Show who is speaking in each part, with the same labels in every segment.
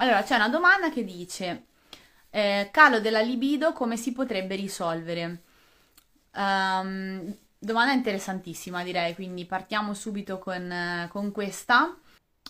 Speaker 1: Allora, c'è una domanda che dice: eh, calo della libido come si potrebbe risolvere? Um, domanda interessantissima, direi, quindi partiamo subito con, con questa.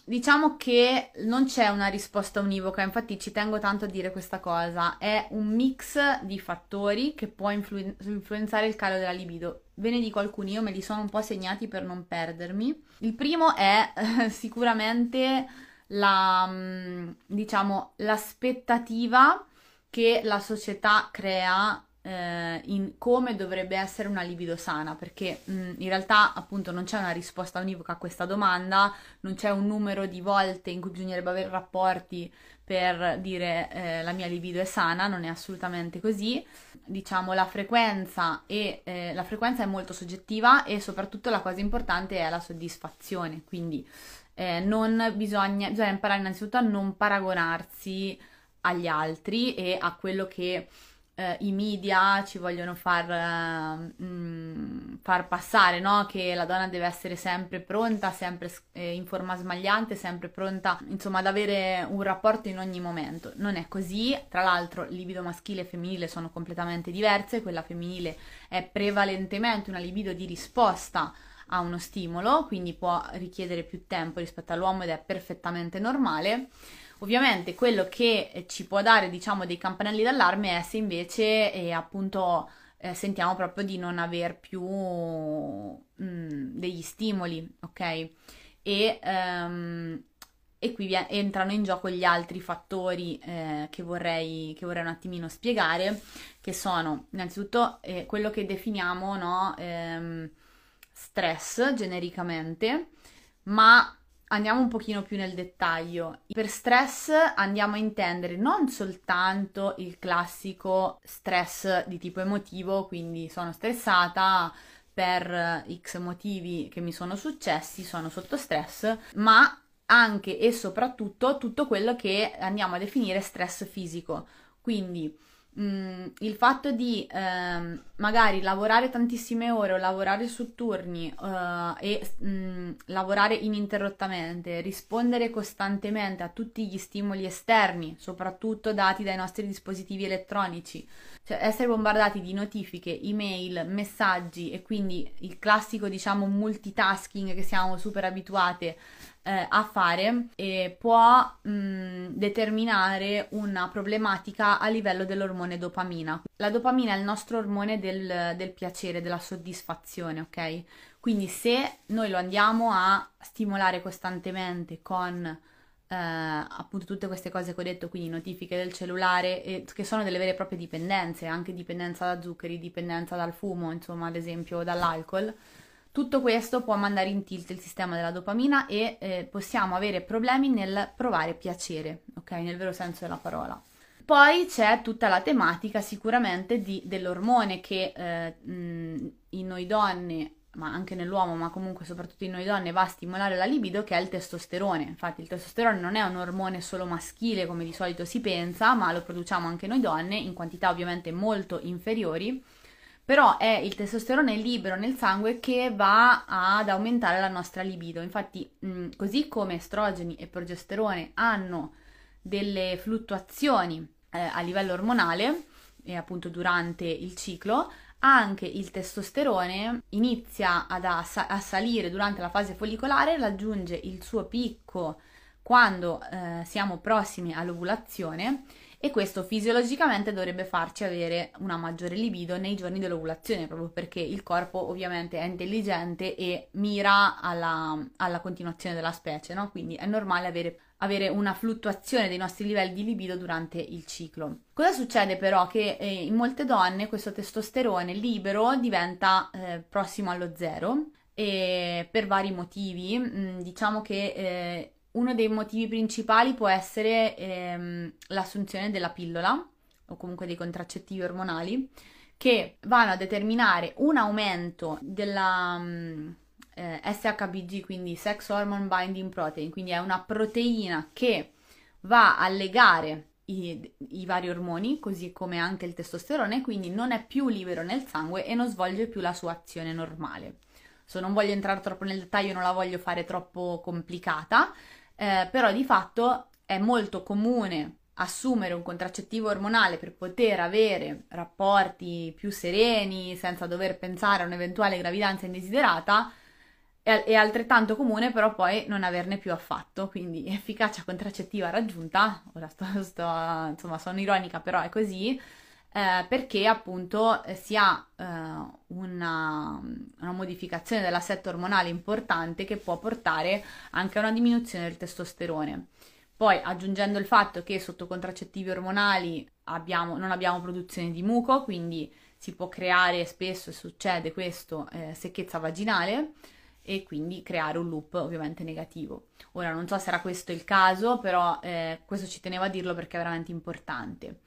Speaker 1: Diciamo che non c'è una risposta univoca, infatti ci tengo tanto a dire questa cosa, è un mix di fattori che può influ- influenzare il calo della libido. Ve ne dico alcuni, io me li sono un po' segnati per non perdermi. Il primo è eh, sicuramente la, mm, diciamo, l'aspettativa che la società crea eh, in come dovrebbe essere una libido sana, perché mh, mm, in realtà appunto non c'è una risposta univoca a questa domanda, non c'è un numero di volte in cui bisognerebbe avere rapporti per dire eh, la mia libido è sana, non è assolutamente così. Diciamo la frequenza e eh, la frequenza è molto soggettiva e soprattutto la cosa importante è la soddisfazione, quindi eh, non bisogna, bisogna imparare innanzitutto a non paragonarsi agli altri e a quello che eh, i media ci vogliono far, eh, mh, far passare, no? Che la donna deve essere sempre pronta, sempre eh, in forma smagliante, sempre pronta, insomma, ad avere un rapporto in ogni momento. Non è così, tra l'altro, libido maschile e femminile sono completamente diverse, quella femminile è prevalentemente una libido di risposta a uno stimolo, quindi può richiedere più tempo rispetto all'uomo ed è perfettamente normale. Ovviamente quello che ci può dare, diciamo, dei campanelli d'allarme è se invece eh, appunto eh, sentiamo proprio di non aver più mh, mm, degli stimoli, ok? E, um, e qui via- entrano in gioco gli altri fattori eh, che, vorrei, che, vorrei, un attimino spiegare, che sono innanzitutto eh, quello che definiamo, no? Ehm, stress genericamente, ma andiamo un pochino più nel dettaglio. Per stress andiamo a intendere non soltanto il classico stress di tipo emotivo, quindi sono stressata per x motivi che mi sono successi, sono sotto stress, ma anche e soprattutto tutto quello che andiamo a definire stress fisico. Quindi Mm, il fatto di ehm, magari lavorare tantissime ore o lavorare su turni uh, e mh, mm, lavorare ininterrottamente, rispondere costantemente a tutti gli stimoli esterni, soprattutto dati dai nostri dispositivi elettronici, cioè essere bombardati di notifiche, email, messaggi e quindi il classico diciamo multitasking che siamo super abituate eh, a fare e può mh, determinare una problematica a livello dell'ormone dopamina. La dopamina è il nostro ormone del, del piacere, della soddisfazione, ok? Quindi se noi lo andiamo a stimolare costantemente con Uh, appunto tutte queste cose che ho detto, quindi notifiche del cellulare, eh, che sono delle vere e proprie dipendenze, anche dipendenza da zuccheri, dipendenza dal fumo, insomma, ad esempio dall'alcol. Tutto questo può mandare in tilt il sistema della dopamina e eh, possiamo avere problemi nel provare piacere, ok? Nel vero senso della parola. Poi c'è tutta la tematica sicuramente di, dell'ormone che eh, in noi donne, ma anche nell'uomo, ma comunque soprattutto in noi donne, va a stimolare la libido, che è il testosterone. Infatti il testosterone non è un ormone solo maschile come di solito si pensa, ma lo produciamo anche noi donne in quantità ovviamente molto inferiori però è il testosterone libero nel sangue che va ad aumentare la nostra libido. Infatti, mh, così come estrogeni e progesterone hanno delle fluttuazioni eh, a livello ormonale e appunto durante il ciclo, anche il testosterone inizia ad a salire durante la fase follicolare, raggiunge il suo picco quando eh, siamo prossimi all'ovulazione e questo fisiologicamente dovrebbe farci avere una maggiore libido nei giorni dell'ovulazione, proprio perché il corpo ovviamente è intelligente e mira alla, alla continuazione della specie, no? Quindi è normale avere, avere, una fluttuazione dei nostri livelli di libido durante il ciclo. Cosa succede però? Che eh, in molte donne questo testosterone libero diventa eh, prossimo allo zero e per vari motivi. Mh, mm, diciamo che eh, uno dei motivi principali può essere ehm, l'assunzione della pillola o comunque dei contraccettivi ormonali che vanno a determinare un aumento della um, eh, SHBG, quindi Sex Hormone Binding Protein, quindi è una proteina che va a legare i, i, vari ormoni, così come anche il testosterone, quindi non è più libero nel sangue e non svolge più la sua azione normale. So, non voglio entrare troppo nel dettaglio, non la voglio fare troppo complicata, eh, però di fatto è molto comune assumere un contraccettivo ormonale per poter avere rapporti più sereni senza dover pensare a un'eventuale gravidanza indesiderata è, altrettanto comune però poi non averne più affatto, quindi efficacia contraccettiva raggiunta, ora sto, sto insomma sono ironica però è così, eh, perché appunto eh, si ha eh, una, una, modificazione dell'assetto ormonale importante che può portare anche a una diminuzione del testosterone. Poi aggiungendo il fatto che sotto contraccettivi ormonali abbiamo, non abbiamo produzione di muco, quindi si può creare spesso, succede questo, eh, secchezza vaginale e quindi creare un loop ovviamente negativo. Ora non so se era questo il caso, però eh, questo ci tenevo a dirlo perché è veramente importante.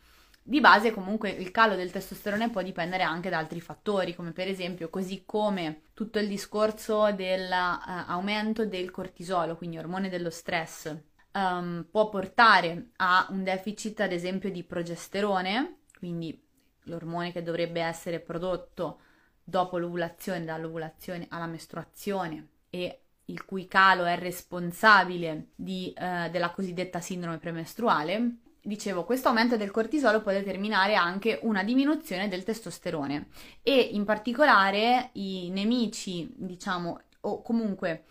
Speaker 1: Di base comunque il calo del testosterone può dipendere anche da altri fattori, come per esempio così come tutto il discorso dell'aumento uh, del cortisolo, quindi ormone dello stress, um, può portare a un deficit ad esempio di progesterone, quindi l'ormone che dovrebbe essere prodotto dopo l'ovulazione, dall'ovulazione alla mestruazione e il cui calo è responsabile di, uh, della cosiddetta sindrome premestruale, dicevo, questo aumento del cortisolo può determinare anche una diminuzione del testosterone e in particolare i nemici, diciamo, o comunque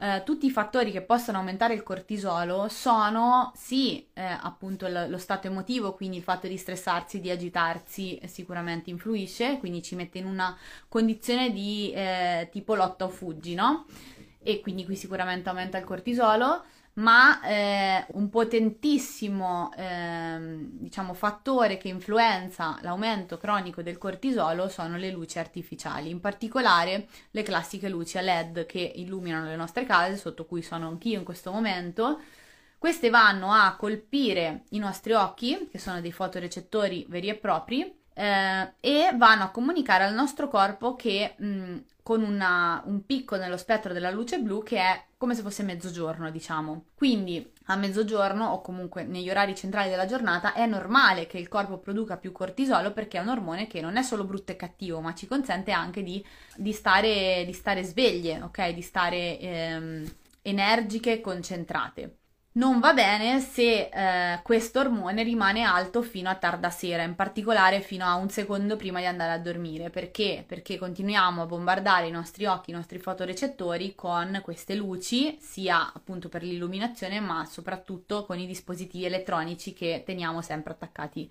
Speaker 1: eh, tutti i fattori che possono aumentare il cortisolo sono sì, eh, appunto lo, lo stato emotivo, quindi il fatto di stressarsi, di agitarsi sicuramente influisce, quindi ci mette in una condizione di eh, tipo lotta o fuggi, no? E quindi qui sicuramente aumenta il cortisolo ma eh, un potentissimo eh, diciamo, fattore che influenza l'aumento cronico del cortisolo sono le luci artificiali, in particolare le classiche luci a LED che illuminano le nostre case, sotto cui sono anch'io in questo momento. Queste vanno a colpire i nostri occhi, che sono dei fotorecettori veri e propri, eh, e vanno a comunicare al nostro corpo che mh, con una, un picco nello spettro della luce blu che è come se fosse mezzogiorno, diciamo. Quindi a mezzogiorno o comunque negli orari centrali della giornata è normale che il corpo produca più cortisolo perché è un ormone che non è solo brutto e cattivo, ma ci consente anche di, di, stare, di stare, sveglie, ok? Di stare ehm, energiche e concentrate non va bene se eh, questo ormone rimane alto fino a tarda sera, in particolare fino a un secondo prima di andare a dormire. Perché? Perché continuiamo a bombardare i nostri occhi, i nostri fotorecettori con queste luci, sia appunto per l'illuminazione, ma soprattutto con i dispositivi elettronici che teniamo sempre attaccati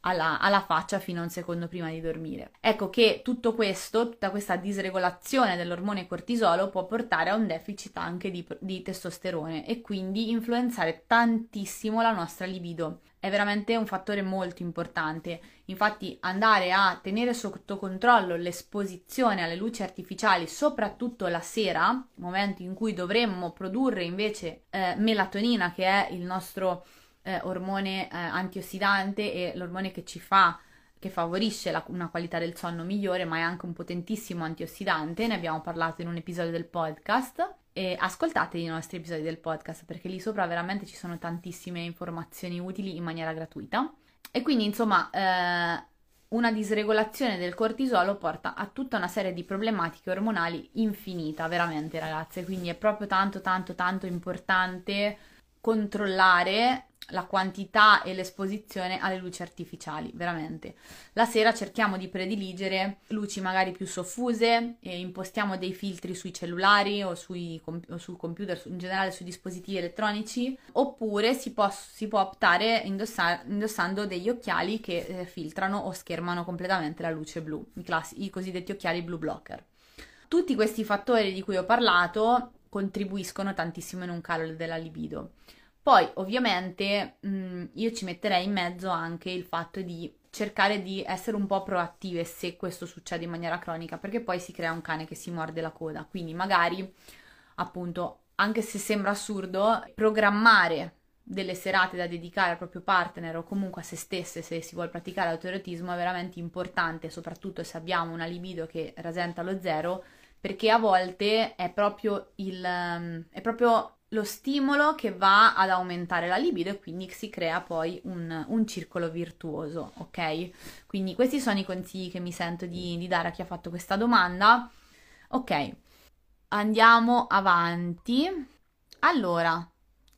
Speaker 1: alla, alla, faccia fino a un secondo prima di dormire. Ecco che tutto questo, tutta questa disregolazione dell'ormone cortisolo può portare a un deficit anche di, di testosterone e quindi influenzare tantissimo la nostra libido. È veramente un fattore molto importante. Infatti andare a tenere sotto controllo l'esposizione alle luci artificiali, soprattutto la sera, momento in cui dovremmo produrre invece eh, melatonina, che è il nostro eh, ormone eh, antiossidante e l'ormone che ci fa che favorisce la, una qualità del sonno migliore, ma è anche un potentissimo antiossidante. Ne abbiamo parlato in un episodio del podcast. E ascoltate i nostri episodi del podcast perché lì sopra veramente ci sono tantissime informazioni utili in maniera gratuita. E quindi, insomma, eh, una disregolazione del cortisolo porta a tutta una serie di problematiche ormonali infinita, veramente, ragazze. Quindi è proprio tanto, tanto, tanto importante controllare la quantità e l'esposizione alle luci artificiali, veramente. La sera cerchiamo di prediligere luci magari più soffuse, impostiamo dei filtri sui cellulari o, sui, o sul computer, in generale sui dispositivi elettronici, oppure si può, si può optare indossa, indossando degli occhiali che eh, filtrano o schermano completamente la luce blu, i, classi, i cosiddetti occhiali blue blocker. Tutti questi fattori di cui ho parlato contribuiscono tantissimo in un calo della libido. Poi, ovviamente, mh, mm, io ci metterei in mezzo anche il fatto di cercare di essere un po' proattive se questo succede in maniera cronica, perché poi si crea un cane che si morde la coda. Quindi magari, appunto, anche se sembra assurdo, programmare delle serate da dedicare al proprio partner o comunque a se stesse se si vuole praticare l'autoerotismo è veramente importante, soprattutto se abbiamo una libido che rasenta lo zero, perché a volte è proprio, il, è proprio lo stimolo che va ad aumentare la libido e quindi si crea poi un, un, circolo virtuoso, ok? Quindi questi sono i consigli che mi sento di, di dare a chi ha fatto questa domanda. Ok, andiamo avanti. Allora,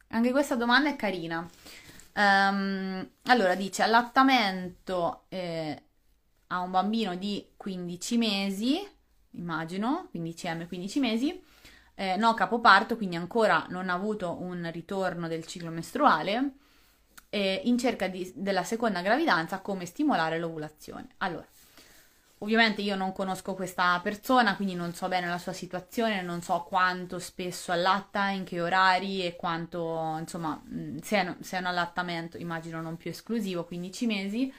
Speaker 1: anche questa domanda è carina. Um, allora, dice allattamento eh, a un bambino di 15 mesi, immagino, 15M, 15 mesi eh, no capoparto, quindi ancora non ha avuto un ritorno del ciclo mestruale, eh, in cerca di, della seconda gravidanza, come stimolare l'ovulazione. Allora, ovviamente io non conosco questa persona, quindi non so bene la sua situazione, non so quanto spesso allatta, in che orari e quanto, insomma, se è, se è un allattamento, immagino non più esclusivo, 15 mesi,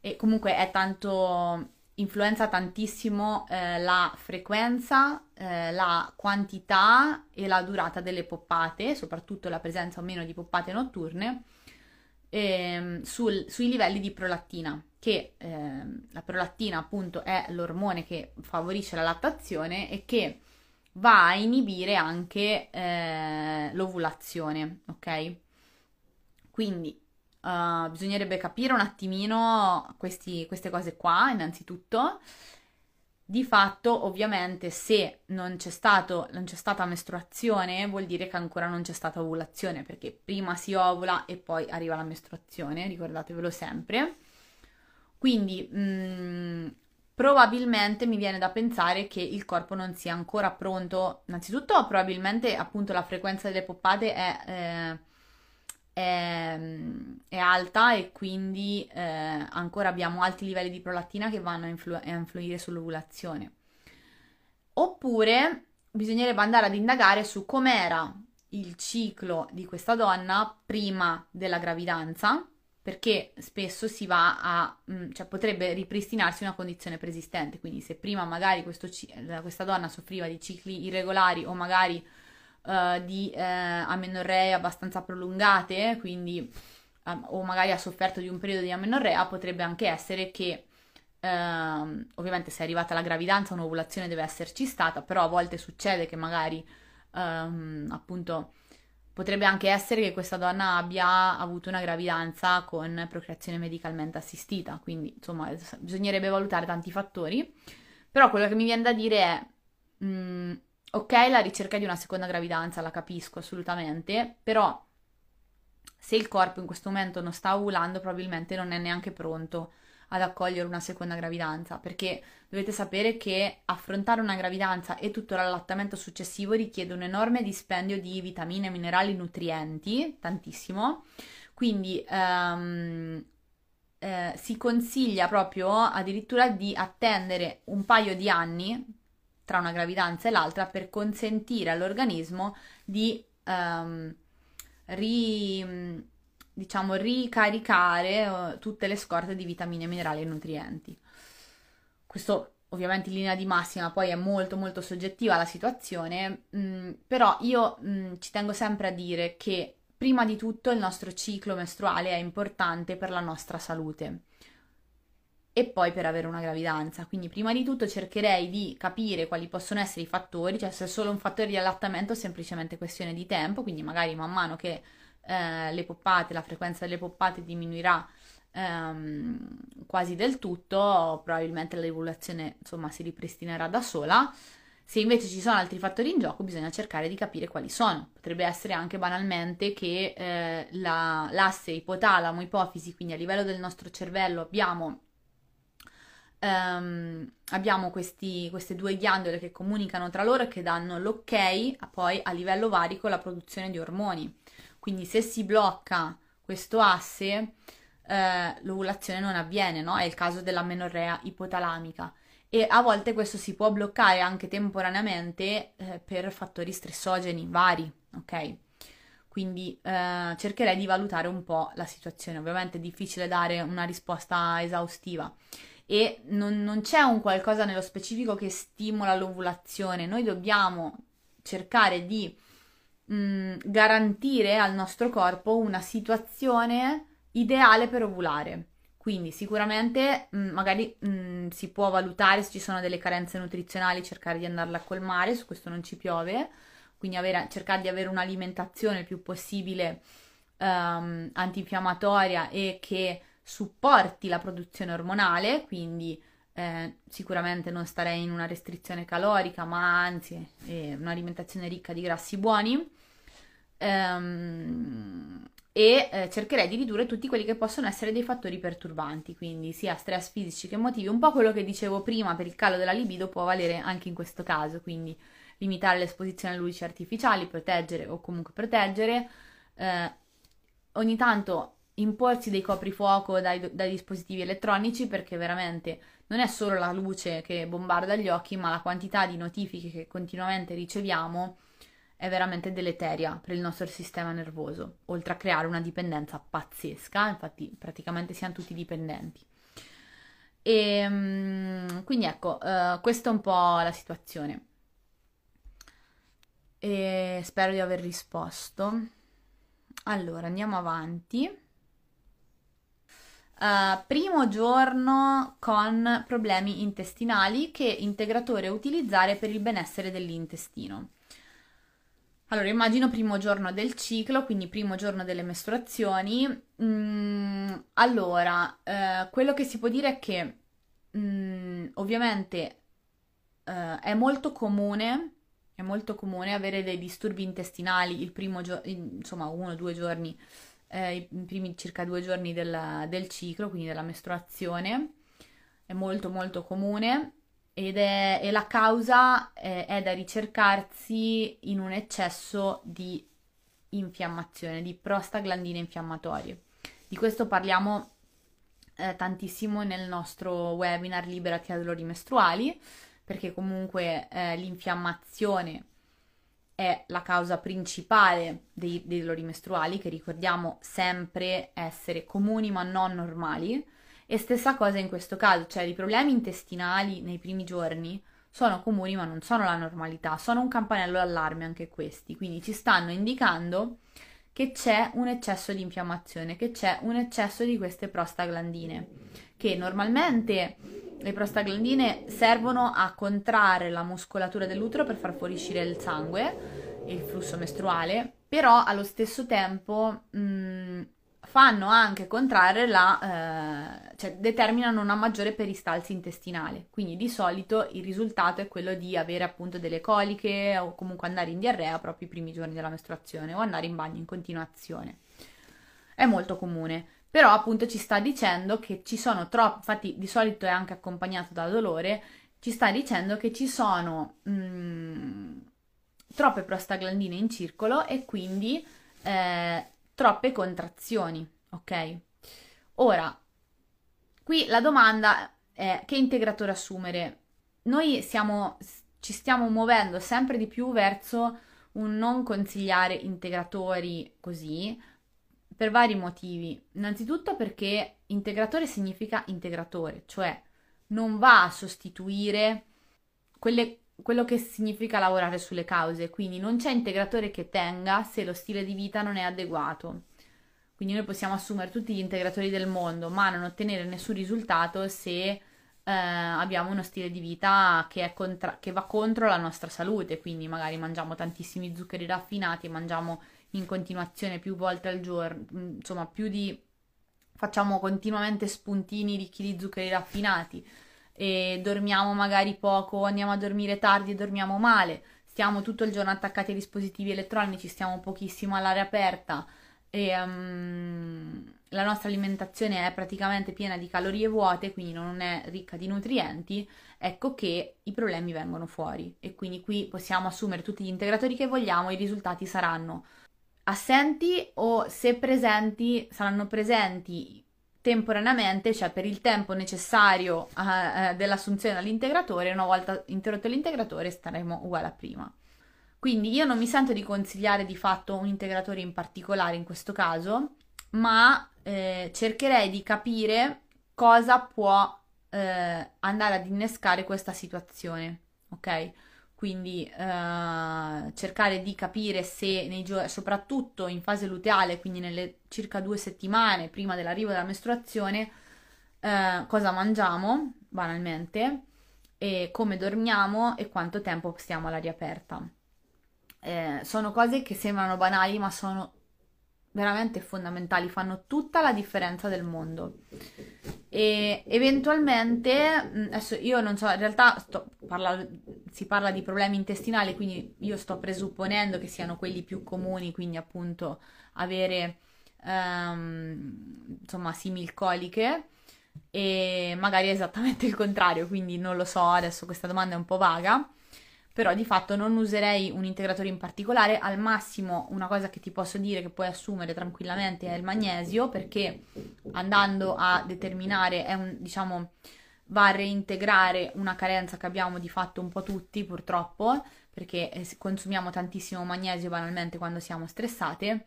Speaker 1: e comunque è tanto influenza tantissimo eh, la frequenza, eh, la quantità e la durata delle poppate, soprattutto la presenza o meno di poppate notturne, ehm, sul, sui livelli di prolattina, che ehm, la prolattina appunto è l'ormone che favorisce la lattazione e che va a inibire anche eh, l'ovulazione, ok? Quindi Uh, bisognerebbe capire un attimino questi, queste cose qua, innanzitutto. Di fatto, ovviamente, se non c'è, stato, non c'è stata mestruazione, vuol dire che ancora non c'è stata ovulazione, perché prima si ovula e poi arriva la mestruazione, ricordatevelo sempre. Quindi, mh, mm, probabilmente mi viene da pensare che il corpo non sia ancora pronto. Innanzitutto, probabilmente, appunto, la frequenza delle poppate è... Eh, è, è alta e quindi eh, ancora abbiamo alti livelli di prolattina che vanno a, influ- a influire sull'ovulazione. Oppure bisognerebbe andare ad indagare su com'era il ciclo di questa donna prima della gravidanza, perché spesso si va a, mm, cioè potrebbe ripristinarsi una condizione preesistente, quindi se prima magari questo, questa donna soffriva di cicli irregolari o magari uh, di eh, amenorree abbastanza prolungate, quindi um, o magari ha sofferto di un periodo di amenorrea, potrebbe anche essere che Uh, ovviamente se è arrivata la gravidanza un'ovulazione deve esserci stata, però a volte succede che magari um, appunto potrebbe anche essere che questa donna abbia avuto una gravidanza con procreazione medicalmente assistita, quindi insomma bisognerebbe valutare tanti fattori, però quello che mi viene da dire è mh, mm, ok la ricerca di una seconda gravidanza, la capisco assolutamente, però se il corpo in questo momento non sta ovulando, probabilmente non è neanche pronto ad accogliere una seconda gravidanza, perché dovete sapere che affrontare una gravidanza e tutto l'allattamento successivo richiede un enorme dispendio di vitamine, minerali, nutrienti, tantissimo. Quindi um, eh, si consiglia proprio addirittura di attendere un paio di anni tra una gravidanza e l'altra per consentire all'organismo di um, ri, diciamo, ricaricare uh, tutte le scorte di vitamine, minerali e nutrienti. Questo ovviamente in linea di massima poi è molto molto soggettiva la situazione, mh, mm, però io mh, mm, ci tengo sempre a dire che prima di tutto il nostro ciclo mestruale è importante per la nostra salute e poi per avere una gravidanza. Quindi prima di tutto cercherei di capire quali possono essere i fattori, cioè se è solo un fattore di allattamento o semplicemente questione di tempo, quindi magari man mano che eh, le poppate, la frequenza delle poppate diminuirà ehm, quasi del tutto, probabilmente l'evoluzione insomma si ripristinerà da sola. Se invece ci sono altri fattori in gioco, bisogna cercare di capire quali sono. Potrebbe essere anche banalmente che eh, la, l'asse ipotalamo-ipofisi, quindi a livello del nostro cervello abbiamo, um, abbiamo questi, queste due ghiandole che comunicano tra loro e che danno l'ok a poi a livello varico la produzione di ormoni. Quindi se si blocca questo asse, eh, l'ovulazione non avviene, no? È il caso della menorrea ipotalamica e a volte questo si può bloccare anche temporaneamente eh, per fattori stressogeni vari, ok? Quindi eh, cercherei di valutare un po' la situazione. Ovviamente è difficile dare una risposta esaustiva e non, non c'è un qualcosa nello specifico che stimola l'ovulazione. Noi dobbiamo cercare di mh, mm, garantire al nostro corpo una situazione ideale per ovulare. Quindi sicuramente mh, mm, magari mh, mm, si può valutare se ci sono delle carenze nutrizionali, cercare di andarle a colmare, su questo non ci piove, quindi avere, cercare di avere un'alimentazione il più possibile um, antinfiammatoria e che supporti la produzione ormonale, quindi eh, sicuramente non starei in una restrizione calorica, ma anzi eh, un'alimentazione ricca di grassi buoni. Um, e eh, cercherei di ridurre tutti quelli che possono essere dei fattori perturbanti, quindi sia stress fisici che emotivi. Un po' quello che dicevo prima per il calo della libido può valere anche in questo caso, quindi limitare l'esposizione alle luci artificiali, proteggere o comunque proteggere, eh, ogni tanto imporsi dei coprifuoco dai, dai dispositivi elettronici perché veramente non è solo la luce che bombarda gli occhi, ma la quantità di notifiche che continuamente riceviamo è veramente deleteria per il nostro sistema nervoso, oltre a creare una dipendenza pazzesca, infatti praticamente siamo tutti dipendenti. E ehm, quindi ecco, uh, questa è un po' la situazione. E spero di aver risposto. Allora, andiamo avanti. Uh, primo giorno con problemi intestinali, che integratore utilizzare per il benessere dell'intestino? Allora, immagino primo giorno del ciclo, quindi primo giorno delle mestruazioni. Mm, allora, eh, quello che si può dire è che mm, ovviamente eh, è molto comune, è molto comune avere dei disturbi intestinali il primo giorno, insomma uno o due giorni, eh, i primi circa due giorni del, del ciclo, quindi della mestruazione. È molto molto comune ed è, e la causa è, è da ricercarsi in un eccesso di infiammazione, di prostaglandine infiammatorie. Di questo parliamo eh, tantissimo nel nostro webinar Liberati da dolori mestruali, perché comunque eh, l'infiammazione è la causa principale dei, dei dolori mestruali, che ricordiamo sempre essere comuni ma non normali. E stessa cosa in questo caso, cioè i problemi intestinali nei primi giorni sono comuni ma non sono la normalità, sono un campanello d'allarme anche questi, quindi ci stanno indicando che c'è un eccesso di infiammazione, che c'è un eccesso di queste prostaglandine, che normalmente le prostaglandine servono a contrarre la muscolatura dell'utero per far fuoriuscire il sangue e il flusso mestruale, però allo stesso tempo mh, mm, fanno anche contrarre la, eh, cioè determinano una maggiore peristalsi intestinale. Quindi di solito il risultato è quello di avere appunto delle coliche o comunque andare in diarrea proprio i primi giorni della mestruazione o andare in bagno in continuazione. È molto comune, però appunto ci sta dicendo che ci sono troppi, infatti di solito è anche accompagnato da dolore, ci sta dicendo che ci sono mh, mm, troppe prostaglandine in circolo e quindi eh, troppe contrazioni, ok? Ora, qui la domanda è che integratore assumere? Noi siamo, ci stiamo muovendo sempre di più verso un non consigliare integratori così per vari motivi. Innanzitutto perché integratore significa integratore, cioè non va a sostituire quelle quello che significa lavorare sulle cause, quindi non c'è integratore che tenga se lo stile di vita non è adeguato. Quindi noi possiamo assumere tutti gli integratori del mondo, ma non ottenere nessun risultato se eh, abbiamo uno stile di vita che, contra- che, va contro la nostra salute, quindi magari mangiamo tantissimi zuccheri raffinati, mangiamo in continuazione più volte al giorno, insomma più di... facciamo continuamente spuntini ricchi di zuccheri raffinati e dormiamo magari poco, andiamo a dormire tardi e dormiamo male, stiamo tutto il giorno attaccati ai dispositivi elettronici, stiamo pochissimo all'aria aperta e um, la nostra alimentazione è praticamente piena di calorie vuote, quindi non è ricca di nutrienti, ecco che i problemi vengono fuori e quindi qui possiamo assumere tutti gli integratori che vogliamo, i risultati saranno assenti o se presenti saranno presenti temporaneamente, cioè per il tempo necessario uh, dell'assunzione dall'integratore, una volta interrotto l'integratore staremo uguale a prima. Quindi io non mi sento di consigliare di fatto un integratore in particolare in questo caso, ma eh, cercherei di capire cosa può eh, andare ad innescare questa situazione, ok? Quindi eh, cercare di capire se nei giorni, soprattutto in fase luteale, quindi nelle circa due settimane prima dell'arrivo della mestruazione, eh, cosa mangiamo banalmente come dormiamo e quanto tempo stiamo all'aria aperta. Eh, sono cose che sembrano banali, ma sono veramente fondamentali, fanno tutta la differenza del mondo. E eventualmente, mm, adesso io non so, in realtà sto, parla, si parla di problemi intestinali, quindi io sto presupponendo che siano quelli più comuni, quindi appunto avere um, insomma similcoliche e magari esattamente il contrario, quindi non lo so, adesso questa domanda è un po' vaga però di fatto non userei un integratore in particolare, al massimo una cosa che ti posso dire che puoi assumere tranquillamente è il magnesio perché andando a determinare è un diciamo va a reintegrare una carenza che abbiamo di fatto un po' tutti purtroppo perché eh, consumiamo tantissimo magnesio banalmente quando siamo stressate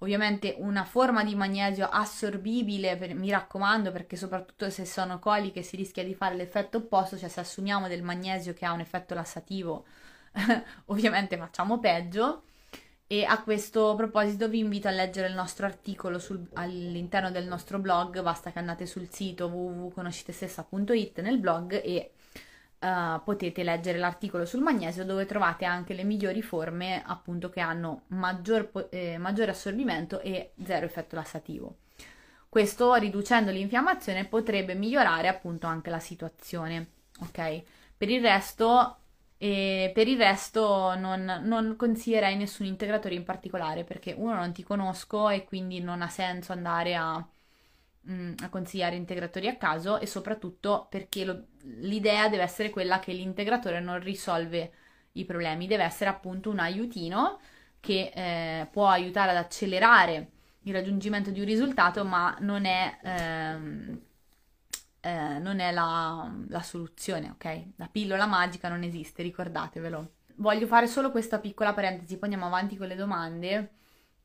Speaker 1: ovviamente una forma di magnesio assorbibile, per, mi raccomando, perché soprattutto se sono coliche si rischia di fare l'effetto opposto, cioè se assumiamo del magnesio che ha un effetto lassativo, ovviamente facciamo peggio. E a questo proposito vi invito a leggere il nostro articolo sul, all'interno del nostro blog, basta che andate sul sito www.conoscitestessa.it nel blog e uh, potete leggere l'articolo sul magnesio dove trovate anche le migliori forme appunto che hanno maggior, eh, maggiore assorbimento e zero effetto lassativo. Questo riducendo l'infiammazione potrebbe migliorare appunto anche la situazione, ok? Per il resto, eh, per il resto non, non consiglierei nessun integratore in particolare perché uno non ti conosco e quindi non ha senso andare a Mm, a consigliare integratori a caso e soprattutto perché lo, l'idea deve essere quella che l'integratore non risolve i problemi, deve essere appunto un aiutino che eh, può aiutare ad accelerare il raggiungimento di un risultato, ma non è, ehm, eh, non è la, la soluzione, ok? La pillola magica non esiste, ricordatevelo. Voglio fare solo questa piccola parentesi, poi andiamo avanti con le domande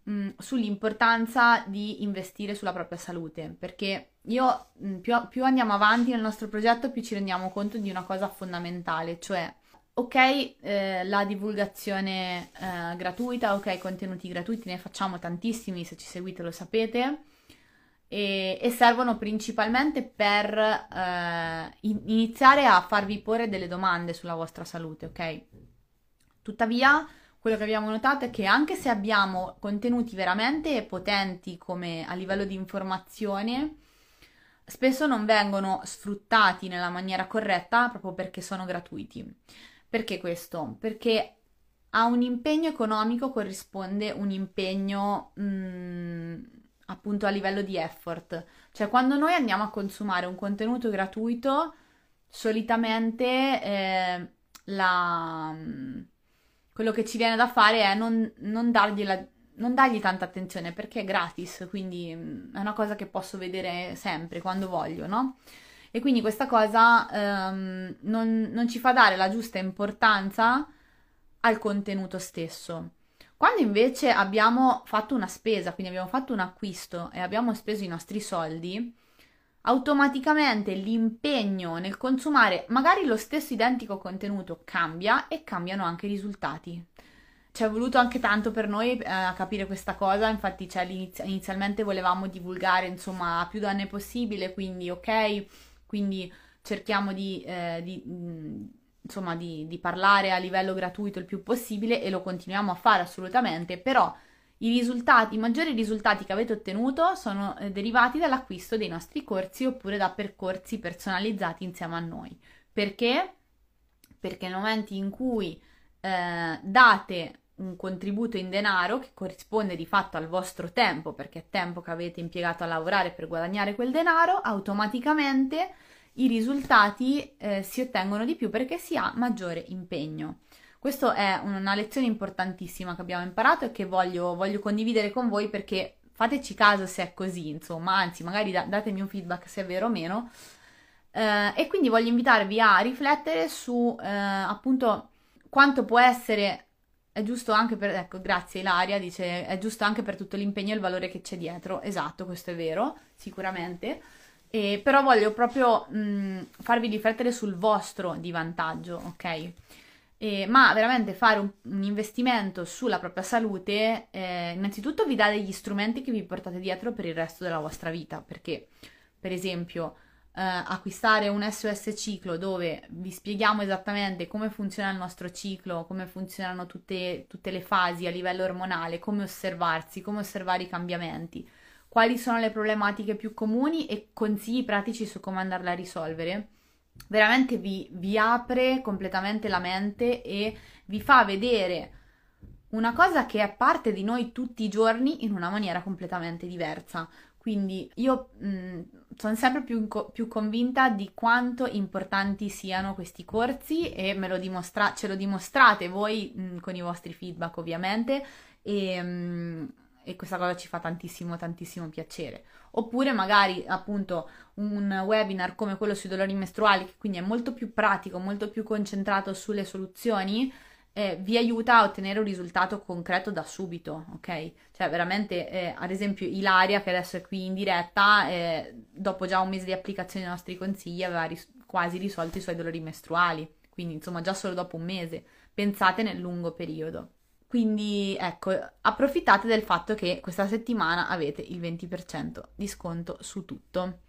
Speaker 1: mm, sull'importanza di investire sulla propria salute, perché io mm, più, più, andiamo avanti nel nostro progetto, più ci rendiamo conto di una cosa fondamentale, cioè ok eh, la divulgazione eh, gratuita, ok contenuti gratuiti, ne facciamo tantissimi, se ci seguite lo sapete. E, e servono principalmente per eh, in, iniziare a farvi porre delle domande sulla vostra salute, ok? Tuttavia, quello che abbiamo notato è che anche se abbiamo contenuti veramente potenti come a livello di informazione, spesso non vengono sfruttati nella maniera corretta proprio perché sono gratuiti. Perché questo? Perché a un impegno economico corrisponde un impegno mh, mm, appunto a livello di effort. Cioè quando noi andiamo a consumare un contenuto gratuito, solitamente eh, la... Quello che ci viene da fare è non, non, dargli, la, non dargli tanta attenzione perché è gratis, quindi mm, è una cosa che posso vedere sempre, quando voglio, no? E quindi questa cosa um, non, non ci fa dare la giusta importanza al contenuto stesso. Quando invece abbiamo fatto una spesa, quindi abbiamo fatto un acquisto e abbiamo speso i nostri soldi, automaticamente l'impegno nel consumare magari lo stesso identico contenuto cambia e cambiano anche i risultati. Ci è voluto anche tanto per noi eh, capire questa cosa, infatti cioè, inizialmente volevamo divulgare insomma a più donne possibile, quindi ok, quindi cerchiamo di, eh, di insomma di, di parlare a livello gratuito il più possibile e lo continuiamo a fare assolutamente, però I risultati, i maggiori risultati che avete ottenuto sono eh, derivati dall'acquisto dei nostri corsi oppure da percorsi personalizzati insieme a noi. Perché? Perché nel momento in cui eh, date un contributo in denaro che corrisponde di fatto al vostro tempo, perché è tempo che avete impiegato a lavorare per guadagnare quel denaro, automaticamente i risultati eh, si ottengono di più perché si ha maggiore impegno. Questa è una lezione importantissima che abbiamo imparato e che voglio, voglio, condividere con voi perché fateci caso se è così, insomma, anzi magari da, datemi un feedback se è vero o meno. Eh, e quindi voglio invitarvi a riflettere su eh, appunto quanto può essere è giusto anche per, ecco, grazie Ilaria, dice, è giusto anche per tutto l'impegno e il valore che c'è dietro. Esatto, questo è vero, sicuramente. E, però voglio proprio mh, farvi riflettere sul vostro di vantaggio, ok? E, ma veramente fare un, un, investimento sulla propria salute, eh, innanzitutto vi dà degli strumenti che vi portate dietro per il resto della vostra vita, perché per esempio eh, acquistare un SOS ciclo dove vi spieghiamo esattamente come funziona il nostro ciclo, come funzionano tutte, tutte le fasi a livello ormonale, come osservarsi, come osservare i cambiamenti, quali sono le problematiche più comuni e consigli pratici su come andarle a risolvere. Veramente vi, vi apre completamente la mente e vi fa vedere una cosa che è parte di noi tutti i giorni in una maniera completamente diversa. Quindi io mh, sono sempre più, più, convinta di quanto importanti siano questi corsi e me lo dimostra- ce lo dimostrate voi mh, con i vostri feedback ovviamente e, mh, e, questa cosa ci fa tantissimo tantissimo piacere. Oppure magari appunto un webinar come quello sui dolori mestruali che quindi è molto più pratico, molto più concentrato sulle soluzioni eh, vi aiuta a ottenere un risultato concreto da subito, ok? Cioè veramente, eh, ad esempio Ilaria che adesso è qui in diretta, eh, dopo già un mese di applicazione dei nostri consigli aveva ris- quasi risolto i suoi dolori mestruali, quindi insomma già solo dopo un mese, pensate nel lungo periodo. Quindi ecco, approfittate del fatto che questa settimana avete il 20% di sconto su tutto.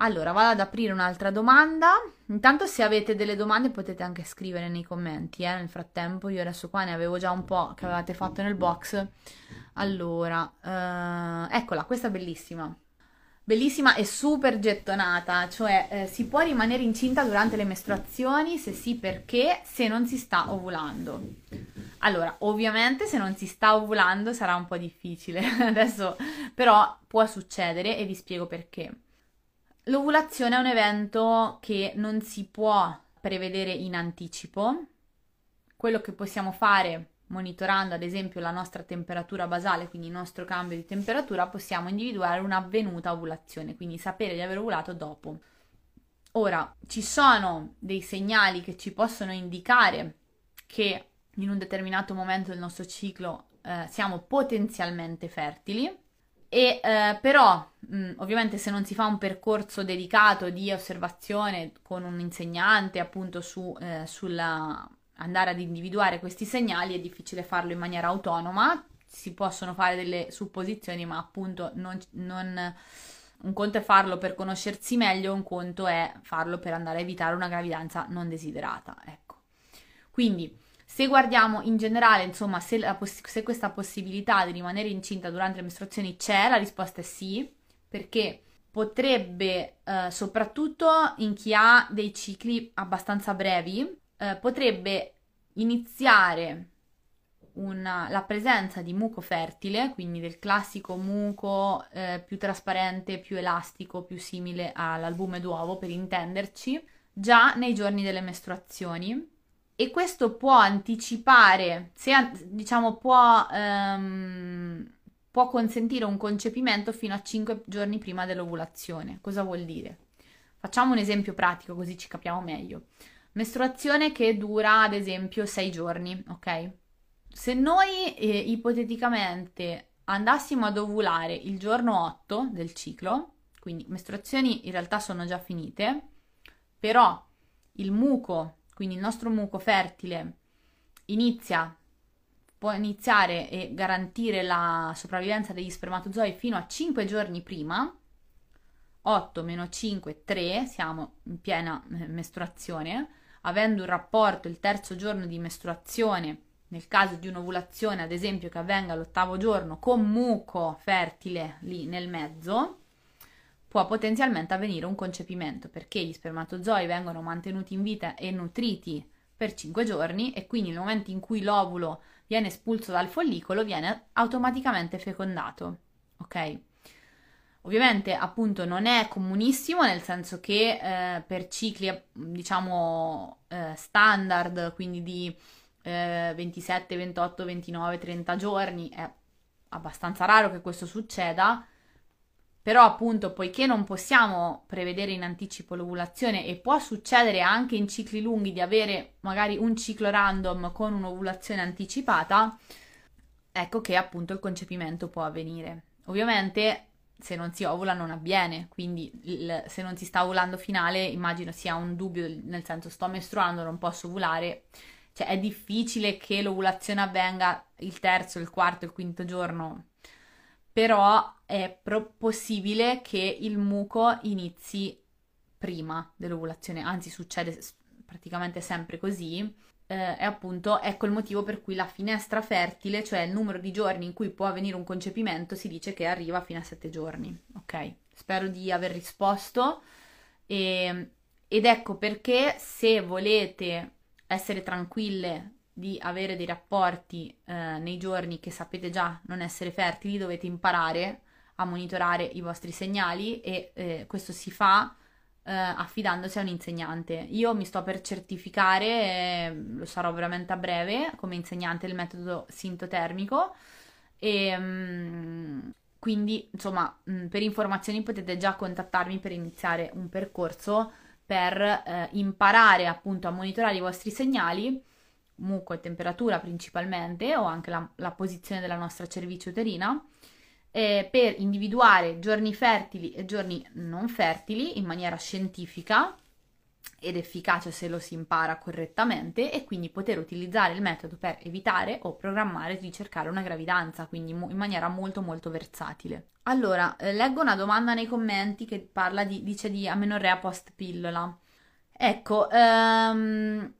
Speaker 1: Allora, vado ad aprire un'altra domanda. Intanto se avete delle domande potete anche scrivere nei commenti, eh, nel frattempo. Io adesso qua ne avevo già un po' che avevate fatto nel box. Allora, eh, eccola, questa è bellissima. Bellissima e super gettonata, cioè eh, si può rimanere incinta durante le mestruazioni? Se sì, perché? Se non si sta ovulando. Allora, ovviamente se non si sta ovulando sarà un po' difficile adesso, però può succedere e vi spiego perché. L'ovulazione è un evento che non si può prevedere in anticipo. Quello che possiamo fare monitorando ad esempio la nostra temperatura basale, quindi il nostro cambio di temperatura, possiamo individuare un'avvenuta ovulazione, quindi sapere di aver ovulato dopo. Ora, ci sono dei segnali che ci possono indicare che in un determinato momento del nostro ciclo eh, siamo potenzialmente fertili e eh, però, mh, ovviamente, se non si fa un percorso dedicato di osservazione con un insegnante, appunto, su, eh, sulla andare ad individuare questi segnali, è difficile farlo in maniera autonoma. Si possono fare delle supposizioni, ma appunto non, non un conto è farlo per conoscersi meglio, un conto è farlo per andare a evitare una gravidanza non desiderata. Ecco. Quindi se guardiamo in generale, insomma, se, poss- se questa possibilità di rimanere incinta durante le mestruazioni c'è, la risposta è sì, perché potrebbe, eh, soprattutto in chi ha dei cicli abbastanza brevi, eh, potrebbe iniziare una, la presenza di muco fertile, quindi del classico muco eh, più trasparente, più elastico, più simile all'albume d'uovo per intenderci, già nei giorni delle mestruazioni e questo può anticipare, se, diciamo può, um, può consentire un concepimento fino a 5 giorni prima dell'ovulazione. Cosa vuol dire? Facciamo un esempio pratico così ci capiamo meglio. Mestruazione che dura ad esempio 6 giorni, ok? Se noi eh, ipoteticamente andassimo ad ovulare il giorno 8 del ciclo, quindi mestruazioni in realtà sono già finite, però il muco quindi il nostro muco fertile inizia, può iniziare e garantire la sopravvivenza degli spermatozoi fino a 5 giorni prima, 8 meno 5, 3, siamo in piena eh, mestruazione, avendo un rapporto il terzo giorno di mestruazione nel caso di un'ovulazione, ad esempio, che avvenga all'ottavo giorno con muco fertile lì nel mezzo, può potenzialmente avvenire un concepimento perché gli spermatozoi vengono mantenuti in vita e nutriti per 5 giorni e quindi nel momento in cui l'ovulo viene espulso dal follicolo viene automaticamente fecondato. Ok? Ovviamente appunto non è comunissimo nel senso che eh, per cicli diciamo eh, standard, quindi di eh, 27, 28, 29, 30 giorni, è abbastanza raro che questo succeda, però appunto poiché non possiamo prevedere in anticipo l'ovulazione e può succedere anche in cicli lunghi di avere magari un ciclo random con un'ovulazione anticipata, ecco che appunto il concepimento può avvenire. Ovviamente se non si ovula non avviene, quindi il, se non si sta ovulando finale immagino sia un dubbio, nel senso sto mestruando, non posso ovulare, cioè è difficile che l'ovulazione avvenga il terzo, il quarto, il quinto giorno, però è pro- possibile che il muco inizi prima dell'ovulazione, anzi succede praticamente sempre così, eh, e appunto ecco il motivo per cui la finestra fertile, cioè il numero di giorni in cui può avvenire un concepimento, si dice che arriva fino a sette giorni. Ok, spero di aver risposto. E, ehm, ed ecco perché se volete essere tranquille di avere dei rapporti eh, nei giorni che sapete già non essere fertili, dovete imparare a monitorare i vostri segnali e eh, questo si fa eh, affidandosi a un insegnante. Io mi sto per certificare, eh, lo sarò veramente a breve, come insegnante del metodo sintotermico e mh, mm, quindi insomma mm, per informazioni potete già contattarmi per iniziare un percorso per eh, imparare appunto a monitorare i vostri segnali, muco e temperatura principalmente, o anche la, la posizione della nostra cervice uterina, eh, per individuare giorni fertili e giorni non fertili in maniera scientifica ed efficace se lo si impara correttamente e quindi poter utilizzare il metodo per evitare o programmare di cercare una gravidanza, quindi in maniera molto molto versatile. Allora, eh, leggo una domanda nei commenti che parla di, dice di amenorrea post pillola. Ecco, um,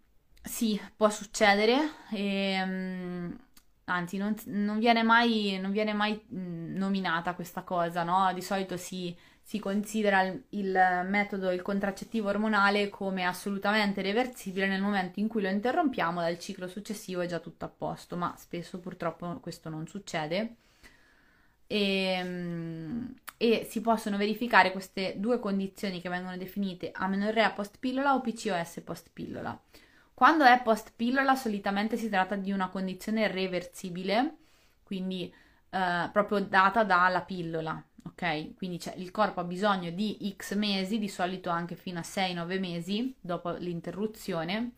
Speaker 1: sì, può succedere, e, um, anzi non, non, viene mai, non viene mai nominata questa cosa, no? Di solito si, si considera il, il, metodo, il contraccettivo ormonale come assolutamente reversibile nel momento in cui lo interrompiamo dal ciclo successivo è già tutto a posto, ma spesso purtroppo questo non succede e, ehm, e si possono verificare queste due condizioni che vengono definite amenorrea post pillola o PCOS post pillola. Quando è post pillola solitamente si tratta di una condizione reversibile, quindi eh, proprio data dalla pillola, ok? Quindi il corpo ha bisogno di X mesi, di solito anche fino a 6-9 mesi dopo l'interruzione,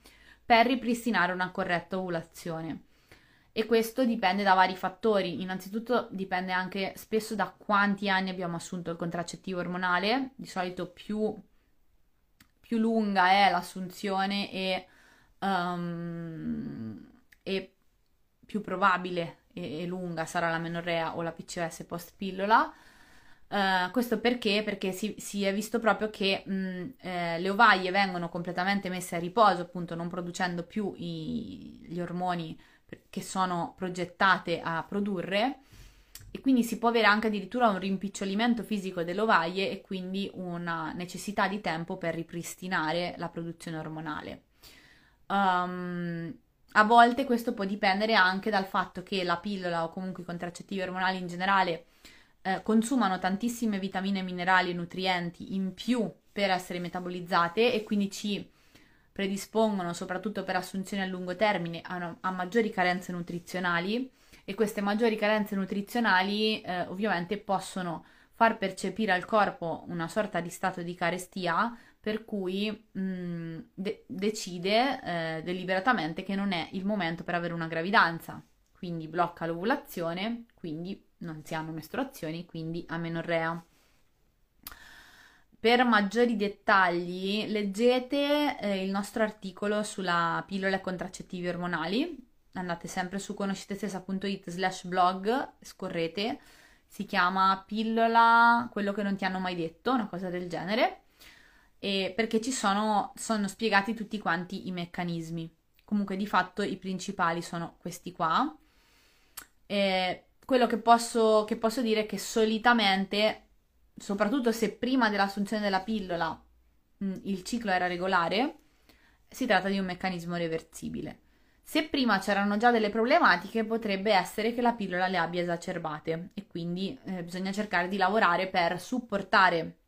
Speaker 1: per ripristinare una corretta ovulazione e questo dipende da vari fattori. Innanzitutto dipende anche spesso da quanti anni abbiamo assunto il contraccettivo ormonale, di solito più, più lunga è l'assunzione e, um, e più probabile e, e, lunga sarà la menorrea o la PCOS post pillola. Uh, questo perché? Perché si, si, è visto proprio che mh, eh, le ovaie vengono completamente messe a riposo, appunto non producendo più i, gli ormoni che sono progettate a produrre e quindi si può avere anche addirittura un rimpicciolimento fisico delle ovaie e quindi una necessità di tempo per ripristinare la produzione ormonale. Um, a volte questo può dipendere anche dal fatto che la pillola o comunque i contraccettivi ormonali in generale eh, consumano tantissime vitamine, minerali e nutrienti in più per essere metabolizzate e quindi ci predispongono soprattutto per assunzioni a lungo termine a, a maggiori carenze nutrizionali e queste maggiori carenze nutrizionali eh, ovviamente possono far percepire al corpo una sorta di stato di carestia per cui mh, mm, de- decide eh, deliberatamente che non è il momento per avere una gravidanza, quindi blocca l'ovulazione, quindi non si hanno mestruazioni, quindi amenorrea. Per maggiori dettagli leggete eh, il nostro articolo sulla pillola e contraccettivi ormonali. Andate sempre su conoscitestessa.it slash blog, scorrete. Si chiama pillola quello che non ti hanno mai detto, una cosa del genere. E perché ci sono, sono spiegati tutti quanti i meccanismi. comunque di fatto i principali sono questi qua. E quello che posso, che posso dire è che solitamente, soprattutto se prima dell'assunzione della pillola mm, il ciclo era regolare, si tratta di un meccanismo reversibile. Se prima c'erano già delle problematiche, potrebbe essere che la pillola le abbia esacerbate e quindi eh, bisogna cercare di lavorare per supportare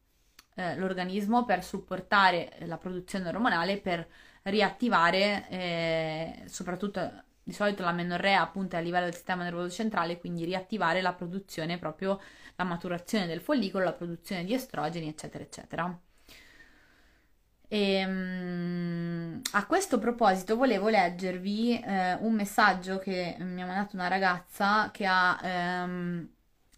Speaker 1: eh, l'organismo, per supportare la produzione ormonale, per riattivare eh, soprattutto di solito la menorrea appunto è a livello del sistema nervoso centrale, quindi riattivare la produzione proprio la maturazione del follicolo, la produzione di estrogeni, eccetera, eccetera. E, um, a questo proposito volevo leggervi eh, un messaggio che mi ha mandato una ragazza che ha ehm,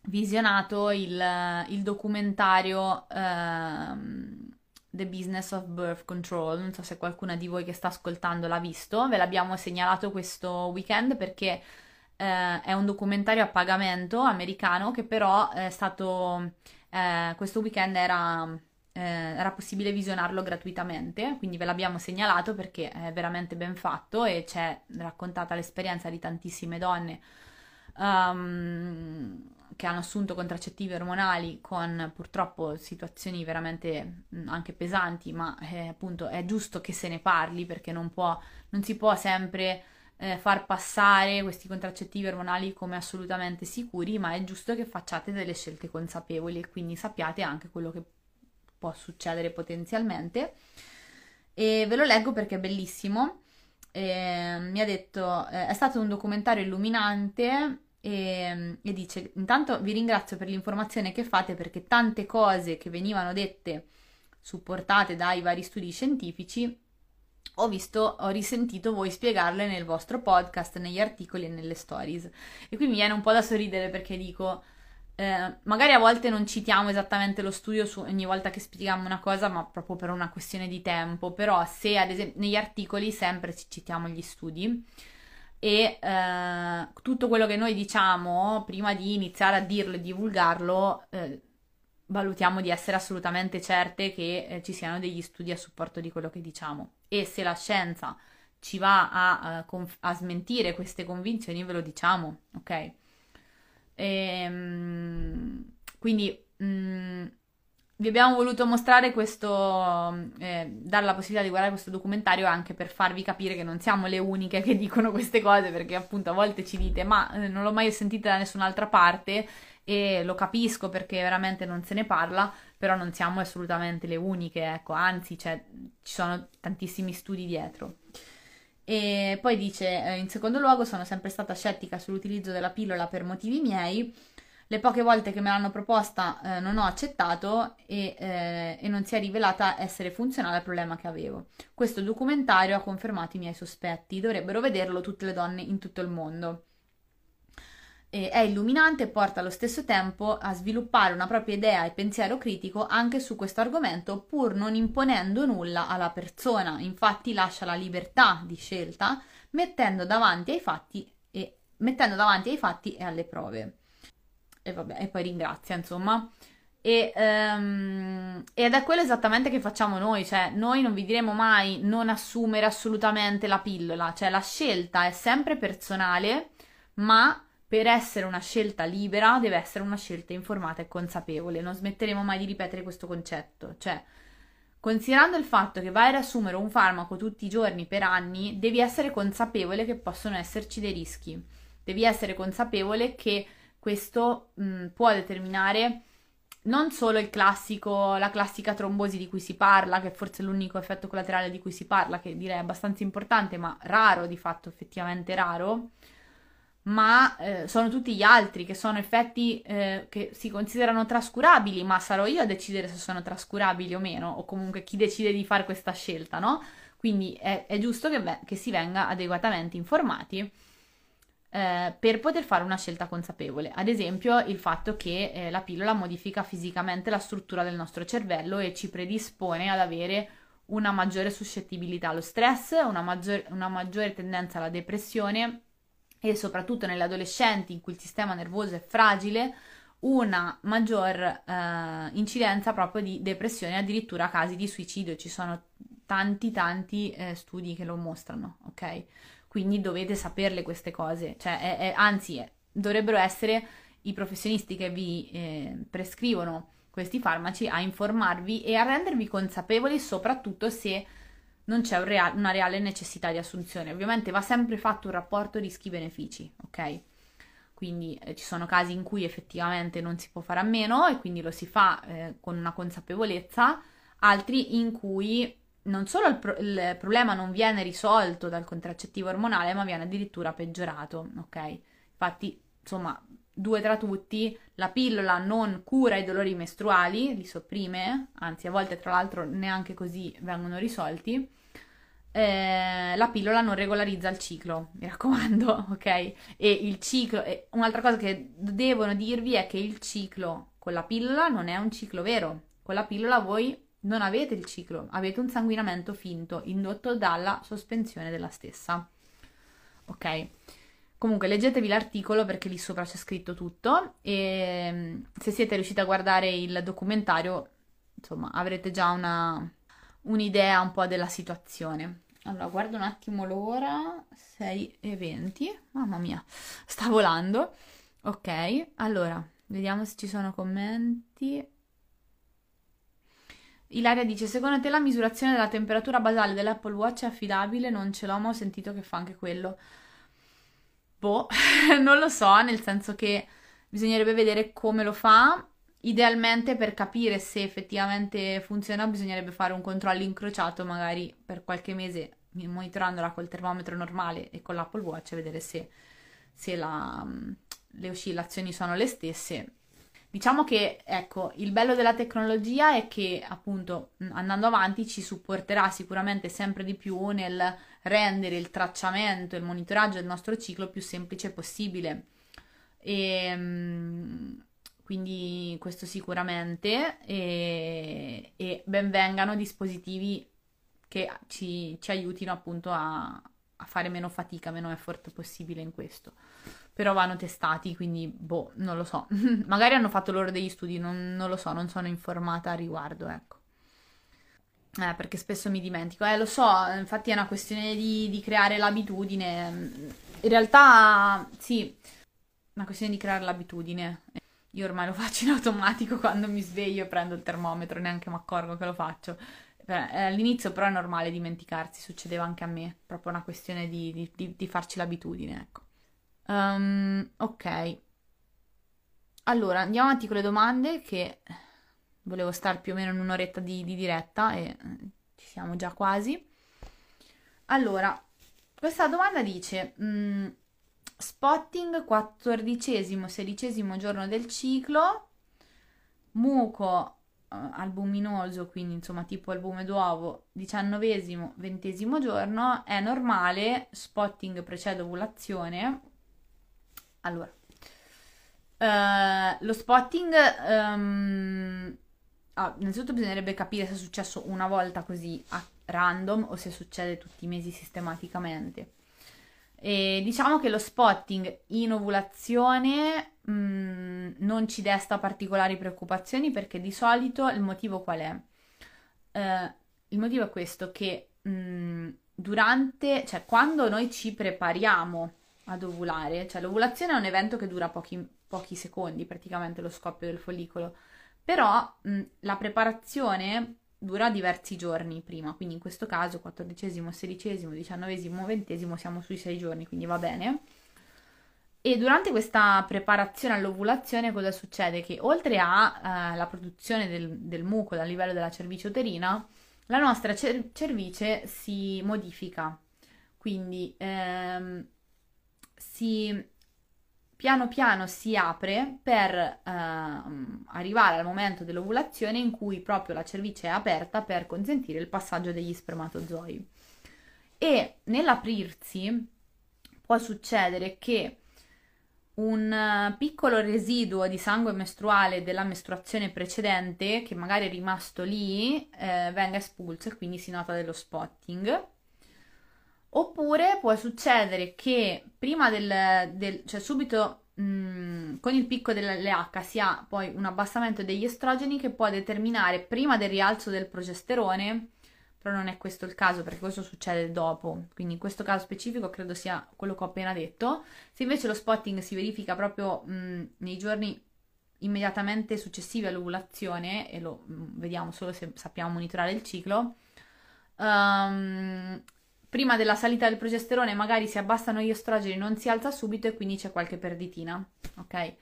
Speaker 1: visionato il, il documentario ehm, The Business of Birth Control. Non so se qualcuna di voi che sta ascoltando l'ha visto, ve l'abbiamo segnalato questo weekend perché eh, è un documentario a pagamento americano che però è stato eh, questo weekend era eh, era possibile visionarlo gratuitamente, quindi ve l'abbiamo segnalato perché è veramente ben fatto e c'è raccontata l'esperienza di tantissime donne. Um, che hanno assunto contraccettivi ormonali con purtroppo situazioni veramente anche pesanti, ma eh, appunto è giusto che se ne parli perché non, può, non si può sempre eh, far passare questi contraccettivi ormonali come assolutamente sicuri, ma è giusto che facciate delle scelte consapevoli e quindi sappiate anche quello che può succedere potenzialmente. E ve lo leggo perché è bellissimo. E, mi ha detto, eh, è stato un documentario illuminante e, e, dice, intanto vi ringrazio per l'informazione che fate perché tante cose che venivano dette, supportate dai vari studi scientifici, ho visto, ho risentito voi spiegarle nel vostro podcast, negli articoli e nelle stories. E qui mi viene un po' da sorridere perché dico, eh, magari a volte non citiamo esattamente lo studio su ogni volta che spieghiamo una cosa, ma proprio per una questione di tempo. Però se ad esempio negli articoli sempre citiamo gli studi e eh, tutto quello che noi diciamo prima di iniziare a dirlo e divulgarlo, eh, valutiamo di essere assolutamente certe che eh, ci siano degli studi a supporto di quello che diciamo. E se la scienza ci va a, a, eh, conf- a smentire queste convinzioni, ve lo diciamo, ok? E, ehm, quindi mh, mm, vi abbiamo voluto mostrare questo, eh, dare la possibilità di guardare questo documentario anche per farvi capire che non siamo le uniche che dicono queste cose, perché appunto a volte ci dite ma eh, non l'ho mai sentita da nessun'altra parte e lo capisco perché veramente non se ne parla, però non siamo assolutamente le uniche, ecco, anzi cioè, ci sono tantissimi studi dietro. E poi dice, eh, in secondo luogo, sono sempre stata scettica sull'utilizzo della pillola per motivi miei. Le poche volte che me l'hanno proposta eh, non ho accettato e, eh, e, non si è rivelata essere funzionale al problema che avevo. Questo documentario ha confermato i miei sospetti, dovrebbero vederlo tutte le donne in tutto il mondo è illuminante e porta allo stesso tempo a sviluppare una propria idea e pensiero critico anche su questo argomento, pur non imponendo nulla alla persona. Infatti lascia la libertà di scelta, mettendo davanti ai fatti e, mettendo davanti ai fatti e alle prove. E, vabbè, e poi ringrazia, insomma. E, um, ed è quello esattamente che facciamo noi, cioè noi non vi diremo mai non assumere assolutamente la pillola, cioè la scelta è sempre personale, ma per essere una scelta libera deve essere una scelta informata e consapevole. Non smetteremo mai di ripetere questo concetto. Cioè, considerando il fatto che vai ad assumere un farmaco tutti i giorni per anni, devi essere consapevole che possono esserci dei rischi. Devi essere consapevole che questo mh, può determinare non solo classico, la classica trombosi di cui si parla, che è forse l'unico effetto collaterale di cui si parla, che direi abbastanza importante, ma raro di fatto, effettivamente raro, ma eh, sono tutti gli altri che sono effetti eh, che si considerano trascurabili, ma sarò io a decidere se sono trascurabili o meno, o comunque chi decide di fare questa scelta, no? Quindi è, è giusto che, che, si venga adeguatamente informati eh, per poter fare una scelta consapevole. Ad esempio, il fatto che eh, la pillola modifica fisicamente la struttura del nostro cervello e ci predispone ad avere una maggiore suscettibilità allo stress, una, maggior, una maggiore tendenza alla depressione e soprattutto nelle adolescenti in cui il sistema nervoso è fragile, una maggior eh, incidenza proprio di depressione, addirittura casi di suicidio. Ci sono tanti tanti eh, studi che lo mostrano, ok? Quindi dovete saperle queste cose, cioè è, è, anzi è, dovrebbero essere i professionisti che vi eh, prescrivono questi farmaci a informarvi e a rendervi consapevoli soprattutto se non c'è un rea- una reale necessità di assunzione. Ovviamente va sempre fatto un rapporto rischi-benefici, ok? Quindi eh, ci sono casi in cui effettivamente non si può fare a meno e quindi lo si fa eh, con una consapevolezza, altri in cui non solo il, pro- il, problema non viene risolto dal contraccettivo ormonale, ma viene addirittura peggiorato, ok? Infatti, insomma, due tra tutti, la pillola non cura i dolori mestruali, li sopprime, anzi a volte tra l'altro neanche così vengono risolti. Eh, la pillola non regolarizza il ciclo, mi raccomando, ok? E il ciclo, e un'altra cosa che devono dirvi è che il ciclo con la pillola non è un ciclo vero. Con la pillola voi non avete il ciclo, avete un sanguinamento finto indotto dalla sospensione della stessa. Ok? Comunque leggetevi l'articolo perché lì sopra c'è scritto tutto e mm, se siete riusciti a guardare il documentario, insomma, avrete già una, un'idea un po' della situazione. Allora, guardo un attimo l'ora, 6 e 20, mamma mia, sta volando. Ok, allora, vediamo se ci sono commenti. Ilaria dice: Secondo te la misurazione della temperatura basale dell'Apple Watch è affidabile? Non ce l'ho, ma ho sentito che fa anche quello. Boh, non lo so, nel senso che bisognerebbe vedere come lo fa. Idealmente per capire se effettivamente funziona bisognerebbe fare un controllo incrociato magari per qualche mese monitorandola col termometro normale e con l'Apple Watch e vedere se, se la, le oscillazioni sono le stesse. Diciamo che, ecco, il bello della tecnologia è che appunto andando avanti ci supporterà sicuramente sempre di più nel rendere il tracciamento e il monitoraggio del nostro ciclo più semplice possibile. E, ehm, quindi questo sicuramente e, e benvengano dispositivi che ci, ci aiutino appunto a, a, fare meno fatica, meno effort possibile in questo. Però vanno testati, quindi boh, non lo so. Magari hanno fatto loro degli studi, non, non lo so, non sono informata a riguardo, ecco. Eh, perché spesso mi dimentico. Eh, lo so, infatti è una questione di, di creare l'abitudine. In realtà, sì, è una questione di creare l'abitudine. Io ormai lo faccio in automatico quando mi sveglio, prendo il termometro, neanche mi accorgo che lo faccio. Eh, all'inizio però è normale dimenticarsi, succedeva anche a me, proprio una questione di, di, di farci l'abitudine, ecco. Um, ok. Allora, andiamo avanti con le domande che volevo stare più o meno in un'oretta di, di diretta e eh, ci siamo già quasi. Allora, questa domanda dice mh, mm, spotting 14-16 giorno del ciclo, muco albuminoso, quindi insomma tipo albume d'uovo, 19-20 giorno, è normale, spotting precede ovulazione. Allora, uh, lo spotting um, ah, innanzitutto bisognerebbe capire se è successo una volta così a random o se succede tutti i mesi sistematicamente. E diciamo che lo spotting in ovulazione mh, mm, non ci desta particolari preoccupazioni perché di solito il motivo qual è? Uh, il motivo è questo che mh, mm, durante, cioè quando noi ci prepariamo ad ovulare, cioè l'ovulazione è un evento che dura pochi, pochi secondi, praticamente lo scoppio del follicolo però mh, la preparazione dura diversi giorni prima, quindi in questo caso 14, 16, 19, 20 siamo sui 6 giorni, quindi va bene. E durante questa preparazione all'ovulazione cosa succede? Che oltre alla eh, produzione del, del, muco dal livello della cervice uterina, la nostra cer- cervice si modifica, quindi ehm, si piano piano si apre per eh, arrivare al momento dell'ovulazione in cui proprio la cervice è aperta per consentire il passaggio degli spermatozoi. E nell'aprirsi può succedere che un piccolo residuo di sangue mestruale della mestruazione precedente, che magari è rimasto lì, eh, venga espulso e quindi si nota dello spotting Oppure può succedere che prima del, del cioè subito mh, mm, con il picco dell'LH si ha poi un abbassamento degli estrogeni che può determinare prima del rialzo del progesterone però non è questo il caso perché questo succede dopo, quindi in questo caso specifico credo sia quello che ho appena detto. Se invece lo spotting si verifica proprio mh, nei giorni immediatamente successivi all'ovulazione, e lo mh, vediamo solo se sappiamo monitorare il ciclo, um, prima della salita del progesterone magari si abbassano gli estrogeni, non si alza subito e quindi c'è qualche perditina, ok?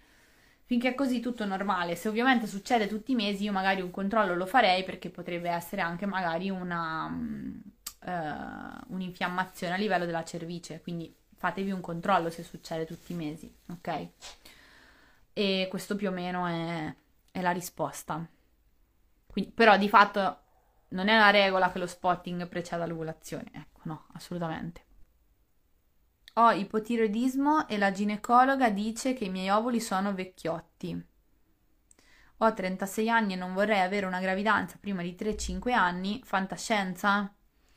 Speaker 1: Finché è così tutto normale. Se ovviamente succede tutti i mesi, io magari un controllo lo farei perché potrebbe essere anche magari una, uh, un'infiammazione a livello della cervice. Quindi fatevi un controllo se succede tutti i mesi, ok? E questo più o meno è, è la risposta. Quindi, però di fatto non è una regola che lo spotting preceda l'ovulazione, ecco, no, assolutamente. Ho ipotiroidismo e la ginecologa dice che i miei ovuli sono vecchiotti. Ho 36 anni e non vorrei avere una gravidanza prima di 3-5 anni. Fantascienza?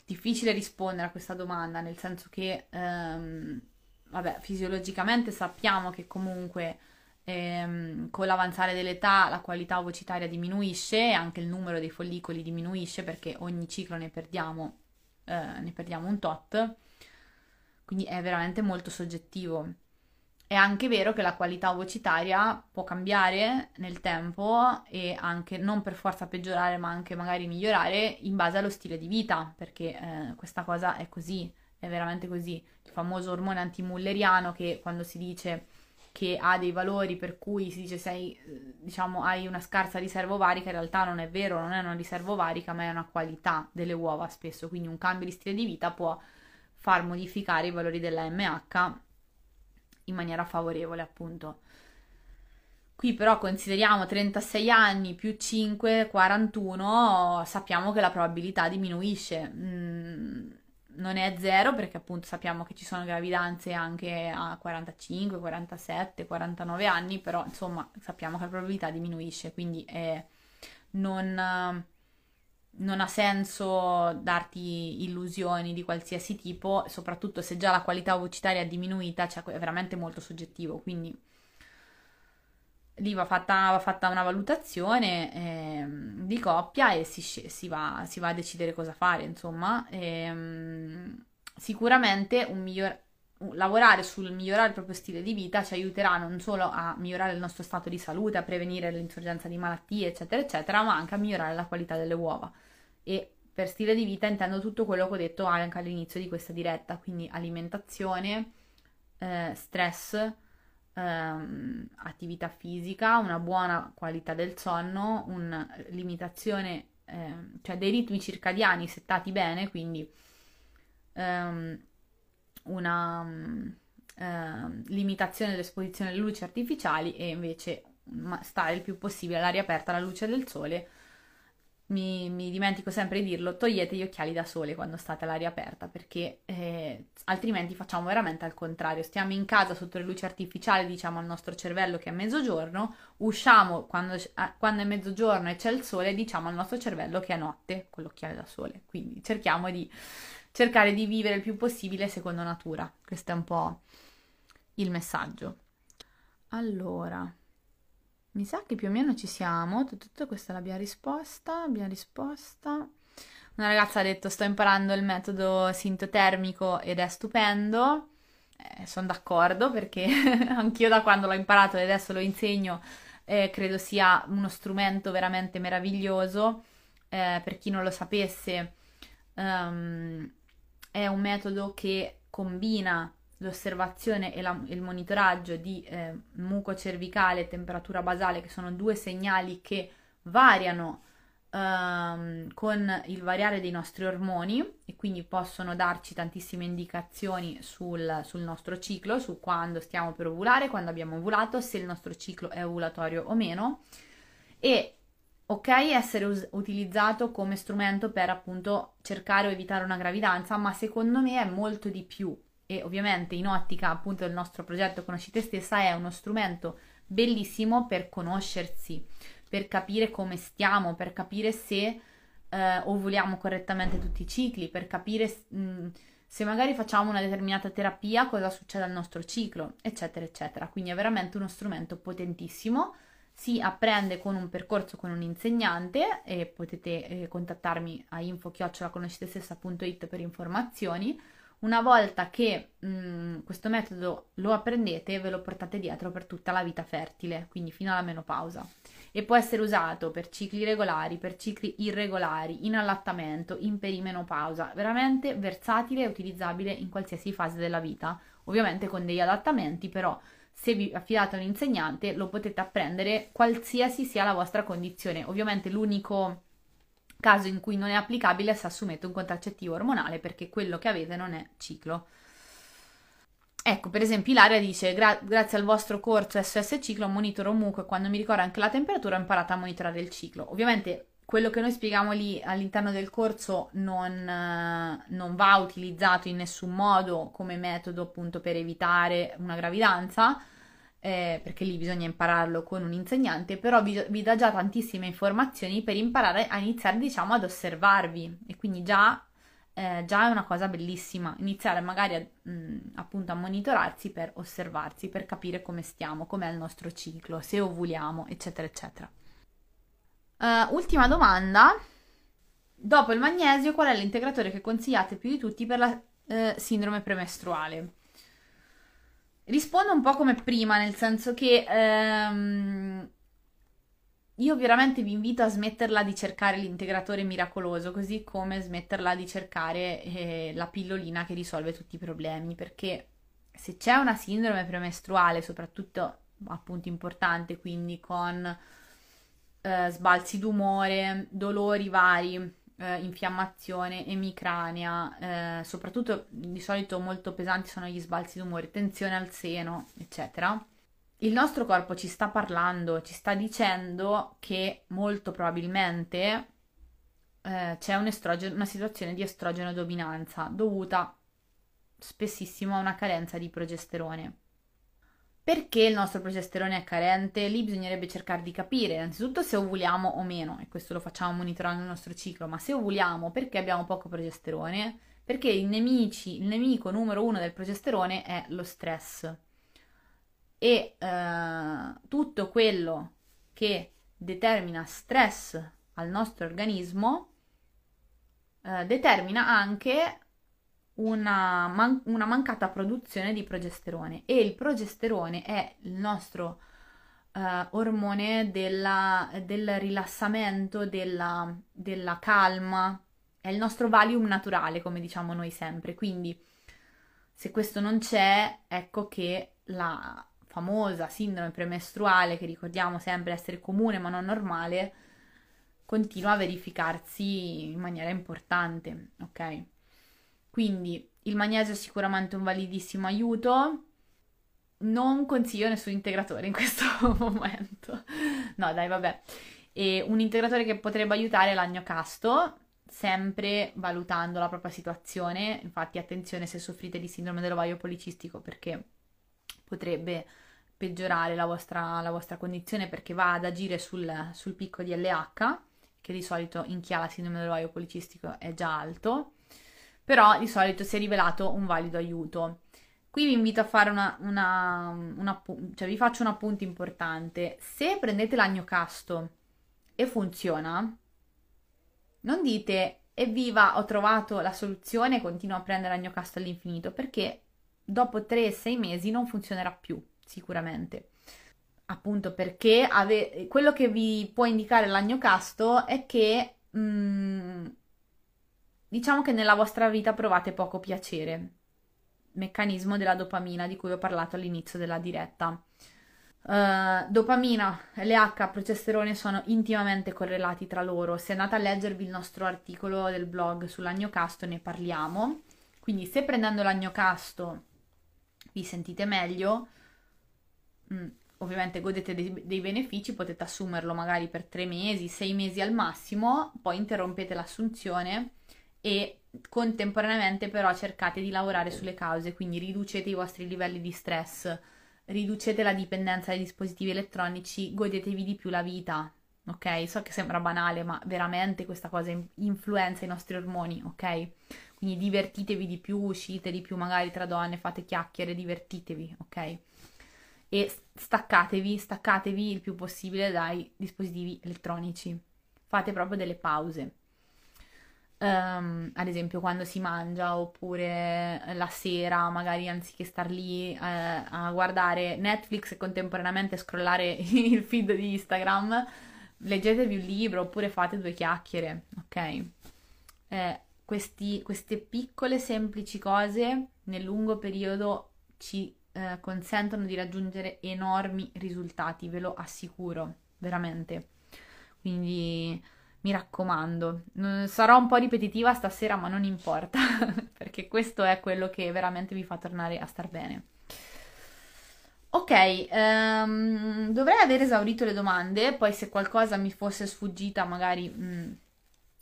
Speaker 1: Difficile rispondere a questa domanda, nel senso che, ehm, vabbè, fisiologicamente sappiamo che comunque ehm, con l'avanzare dell'età la qualità ovocitaria diminuisce e anche il numero dei follicoli diminuisce perché ogni ciclo ne perdiamo, eh, ne perdiamo un tot quindi è veramente molto soggettivo. È anche vero che la qualità ovocitaria può cambiare nel tempo e anche non per forza peggiorare, ma anche magari migliorare in base allo stile di vita, perché eh, questa cosa è così, è veramente così. Il famoso ormone antimulleriano che quando si dice che ha dei valori per cui si dice sei, diciamo, hai una scarsa riserva ovarica, in realtà non è vero, non è una riserva ovarica, ma è una qualità delle uova spesso, quindi un cambio di stile di vita può far modificare i valori della MH in maniera favorevole, appunto. Qui però consideriamo 36 anni più 5, 41, sappiamo che la probabilità diminuisce. Mm, non è zero perché appunto sappiamo che ci sono gravidanze anche a 45, 47, 49 anni, però insomma sappiamo che la probabilità diminuisce, quindi è non non ha senso darti illusioni di qualsiasi tipo, soprattutto se già la qualità vocitaria è diminuita, cioè è veramente molto soggettivo, quindi lì va fatta, va fatta una valutazione eh, di coppia e si, si, va, si, va, a decidere cosa fare, insomma. E, ehm, sicuramente miglior, lavorare sul migliorare il proprio stile di vita ci aiuterà non solo a migliorare il nostro stato di salute, a prevenire l'insorgenza di malattie, eccetera, eccetera, ma anche a migliorare la qualità delle uova e per stile di vita intendo tutto quello che ho detto anche all'inizio di questa diretta, quindi alimentazione, eh, stress, ehm, attività fisica, una buona qualità del sonno, una limitazione, eh, cioè dei ritmi circadiani settati bene, quindi ehm, una ehm, limitazione dell'esposizione alle luci artificiali e invece stare il più possibile all'aria aperta alla luce del sole mi, mi, dimentico sempre di dirlo, togliete gli occhiali da sole quando state all'aria aperta perché eh, altrimenti facciamo veramente al contrario. Stiamo in casa sotto le luci artificiali, diciamo al nostro cervello che è mezzogiorno, usciamo quando, quando è mezzogiorno e c'è il sole, diciamo al nostro cervello che è notte con l'occhiale da sole. Quindi cerchiamo di cercare di vivere il più possibile secondo natura. Questo è un po' il messaggio. Allora. Mi sa che più o meno ci siamo. Tutto questa l'abbiamo risposta. Abbiamo risposta. Una ragazza ha detto: Sto imparando il metodo sintotermico ed è stupendo. Eh, sono d'accordo perché anch'io da quando l'ho imparato e adesso lo insegno eh, credo sia uno strumento veramente meraviglioso. Eh, per chi non lo sapesse, um, è un metodo che combina l'osservazione e, la, il monitoraggio di eh, muco cervicale e temperatura basale, che sono due segnali che variano ehm, con il variare dei nostri ormoni e quindi possono darci tantissime indicazioni sul, sul nostro ciclo, su quando stiamo per ovulare, quando abbiamo ovulato, se il nostro ciclo è ovulatorio o meno. E ok essere us- utilizzato come strumento per appunto cercare o evitare una gravidanza, ma secondo me è molto di più e ovviamente in ottica appunto del nostro progetto Conosci te stessa è uno strumento bellissimo per conoscersi, per capire come stiamo, per capire se eh, ovuliamo correttamente tutti i cicli, per capire mh, mm, se magari facciamo una determinata terapia cosa succede al nostro ciclo, eccetera, eccetera. Quindi è veramente uno strumento potentissimo si apprende con un percorso con un insegnante e potete eh, contattarmi a info-conoscetestessa.it per informazioni. Una volta che mh, questo metodo lo apprendete, ve lo portate dietro per tutta la vita fertile, quindi fino alla menopausa. E può essere usato per cicli regolari, per cicli irregolari, in allattamento, in perimenopausa, veramente versatile e utilizzabile in qualsiasi fase della vita, ovviamente con degli adattamenti, però se vi affidate a un insegnante lo potete apprendere qualsiasi sia la vostra condizione. Ovviamente l'unico caso in cui non è applicabile se assumete un contraccettivo ormonale perché quello che avete non è ciclo. Ecco, per esempio Ilaria dice, Gra- grazie al vostro corso SOS ciclo monitoro muco e quando mi ricordo anche la temperatura ho imparato a monitorare il ciclo. Ovviamente quello che noi spieghiamo lì all'interno del corso non, non, va utilizzato in nessun modo come metodo appunto per evitare una gravidanza, eh, perché lì bisogna impararlo con un insegnante, però vi, vi, dà già tantissime informazioni per imparare a iniziare diciamo ad osservarvi e quindi già, eh, già è una cosa bellissima iniziare magari a, mh, appunto a monitorarsi per osservarsi, per capire come stiamo, com'è il nostro ciclo, se ovuliamo, eccetera, eccetera. Uh, ultima domanda. Dopo il magnesio, qual è l'integratore che consigliate più di tutti per la uh, sindrome premestruale? Rispondo un po' come prima, nel senso che um, io veramente vi invito a smetterla di cercare l'integratore miracoloso, così come smetterla di cercare eh, la pillolina che risolve tutti i problemi, perché se c'è una sindrome premestruale, soprattutto appunto importante, quindi con eh, sbalzi d'umore, dolori vari, eh, infiammazione, emicrania, eh, soprattutto di solito molto pesanti sono gli sbalzi d'umore, tensione al seno, eccetera. Il nostro corpo ci sta parlando, ci sta dicendo che molto probabilmente eh, c'è un una situazione di estrogeno dominanza dovuta spessissimo a una carenza di progesterone. Perché il nostro progesterone è carente? Lì bisognerebbe cercare di capire innanzitutto se ovuliamo o meno, e questo lo facciamo monitorando il nostro ciclo, ma se ovuliamo perché abbiamo poco progesterone? Perché il, nemici, il nemico numero uno del progesterone è lo stress. E eh, tutto quello che determina stress al nostro organismo eh, determina anche una, man- una, mancata produzione di progesterone e il progesterone è il nostro uh, ormone della, del rilassamento, della, della calma, è il nostro valium naturale, come diciamo noi sempre. Quindi, se questo non c'è, ecco che la famosa sindrome premestruale, che ricordiamo sempre essere comune ma non normale, continua a verificarsi in maniera importante, ok? Quindi il magnesio è sicuramente un validissimo aiuto. Non consiglio nessun integratore in questo momento. No, dai, vabbè. E un integratore che potrebbe aiutare è l'agnocasto, sempre valutando la propria situazione. Infatti, attenzione se soffrite di sindrome dell'ovaio policistico perché potrebbe peggiorare la vostra, la vostra condizione perché va ad agire sul, sul picco di LH, che di solito in chi ha la sindrome dell'ovaio policistico è già alto però di solito si è rivelato un valido aiuto. Qui vi invito a fare una, una, una cioè vi faccio un appunto importante. Se prendete l'agnocasto e funziona, non dite evviva, ho trovato la soluzione e continuo a prendere l'agnocasto all'infinito, perché dopo 3-6 mesi non funzionerà più, sicuramente. Appunto perché ave- quello che vi può indicare l'agnocasto è che mh, mm, Diciamo che nella vostra vita provate poco piacere. Meccanismo della dopamina di cui ho parlato all'inizio della diretta. Uh, dopamina, LH, progesterone sono intimamente correlati tra loro. Se andate a leggervi il nostro articolo del blog sull'agnocasto ne parliamo. Quindi se prendendo l'agnocasto vi sentite meglio, mh, mm, ovviamente godete dei, dei, benefici, potete assumerlo magari per tre mesi, sei mesi al massimo, poi interrompete l'assunzione e contemporaneamente però cercate di lavorare sulle cause, quindi riducete i vostri livelli di stress, riducete la dipendenza dai dispositivi elettronici, godetevi di più la vita, ok? So che sembra banale, ma veramente questa cosa influenza i nostri ormoni, ok? Quindi divertitevi di più, uscite di più magari tra donne, fate chiacchiere, divertitevi, ok? e staccatevi, staccatevi il più possibile dai dispositivi elettronici. Fate proprio delle pause. Um, ad esempio quando si mangia oppure la sera, magari anziché star lì eh, a guardare Netflix e contemporaneamente scrollare il feed di Instagram, leggetevi un libro oppure fate due chiacchiere, ok? Eh, questi, queste piccole semplici cose nel lungo periodo ci eh, consentono di raggiungere enormi risultati, ve lo assicuro, veramente. Quindi mi raccomando, sarò un po' ripetitiva stasera, ma non importa, perché questo è quello che veramente vi fa tornare a star bene. Ok, um, dovrei aver esaurito le domande, poi se qualcosa mi fosse sfuggita magari mh, mm,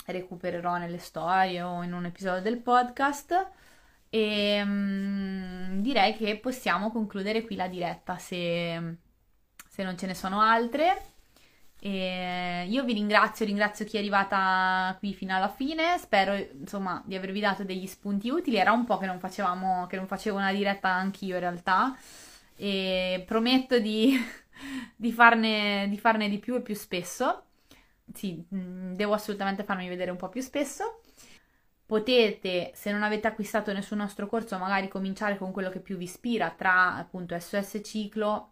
Speaker 1: recupererò nelle storie o in un episodio del podcast e um, direi che possiamo concludere qui la diretta se, se non ce ne sono altre. E io vi ringrazio, ringrazio chi è arrivata qui fino alla fine. Spero insomma di avervi dato degli spunti utili. Era un po' che non facevamo, che non facevo una diretta anch'io in realtà. E prometto di, di, farne, di farne di più e più spesso. Sì, mm, devo assolutamente farmi vedere un po' più spesso. Potete, se non avete acquistato nessun nostro corso, magari cominciare con quello che più vi ispira tra appunto SOS Ciclo,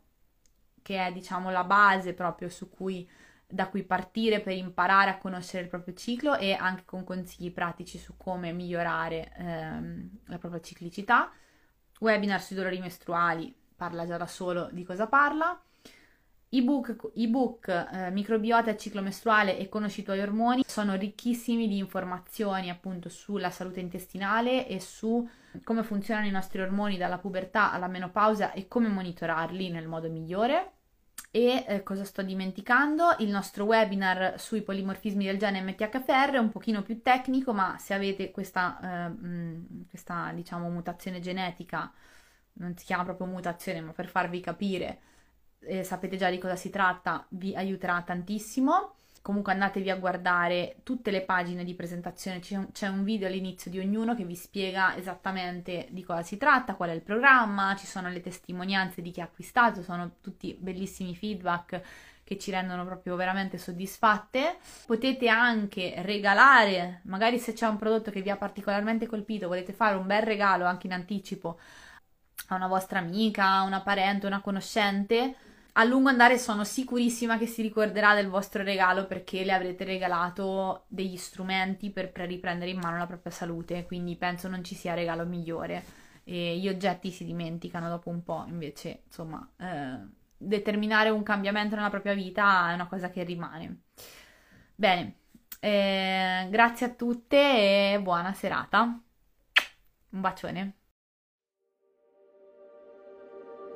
Speaker 1: che è diciamo la base proprio su cui da cui partire per imparare a conoscere il proprio ciclo e anche con consigli pratici su come migliorare ehm, la propria ciclicità. Webinar sui dolori mestruali parla già da solo di cosa parla. Ebook, ebook eh, microbiota ciclo mestruale e conosci i tuoi ormoni sono ricchissimi di informazioni appunto sulla salute intestinale e su come funzionano i nostri ormoni dalla pubertà alla menopausa e come monitorarli nel modo migliore. E eh, cosa sto dimenticando? Il nostro webinar sui polimorfismi del gene MTHFR è un pochino più tecnico, ma se avete questa, eh, questa diciamo, mutazione genetica, non si chiama proprio mutazione, ma per farvi capire, eh, sapete già di cosa si tratta, vi aiuterà tantissimo. Comunque andatevi a guardare tutte le pagine di presentazione, c'è un video all'inizio di ognuno che vi spiega esattamente di cosa si tratta, qual è il programma, ci sono le testimonianze di chi ha acquistato, sono tutti bellissimi feedback che ci rendono proprio veramente soddisfatte. Potete anche regalare, magari se c'è un prodotto che vi ha particolarmente colpito, volete fare un bel regalo anche in anticipo a una vostra amica, a una parente, una conoscente a lungo andare sono sicurissima che si ricorderà del vostro regalo perché le avrete regalato degli strumenti per riprendere in mano la propria salute, quindi penso non ci sia regalo migliore. E gli oggetti si dimenticano dopo un po', invece, insomma, eh, determinare un cambiamento nella propria vita è una cosa che rimane. Bene, eh, grazie a tutte e buona serata. Un bacione.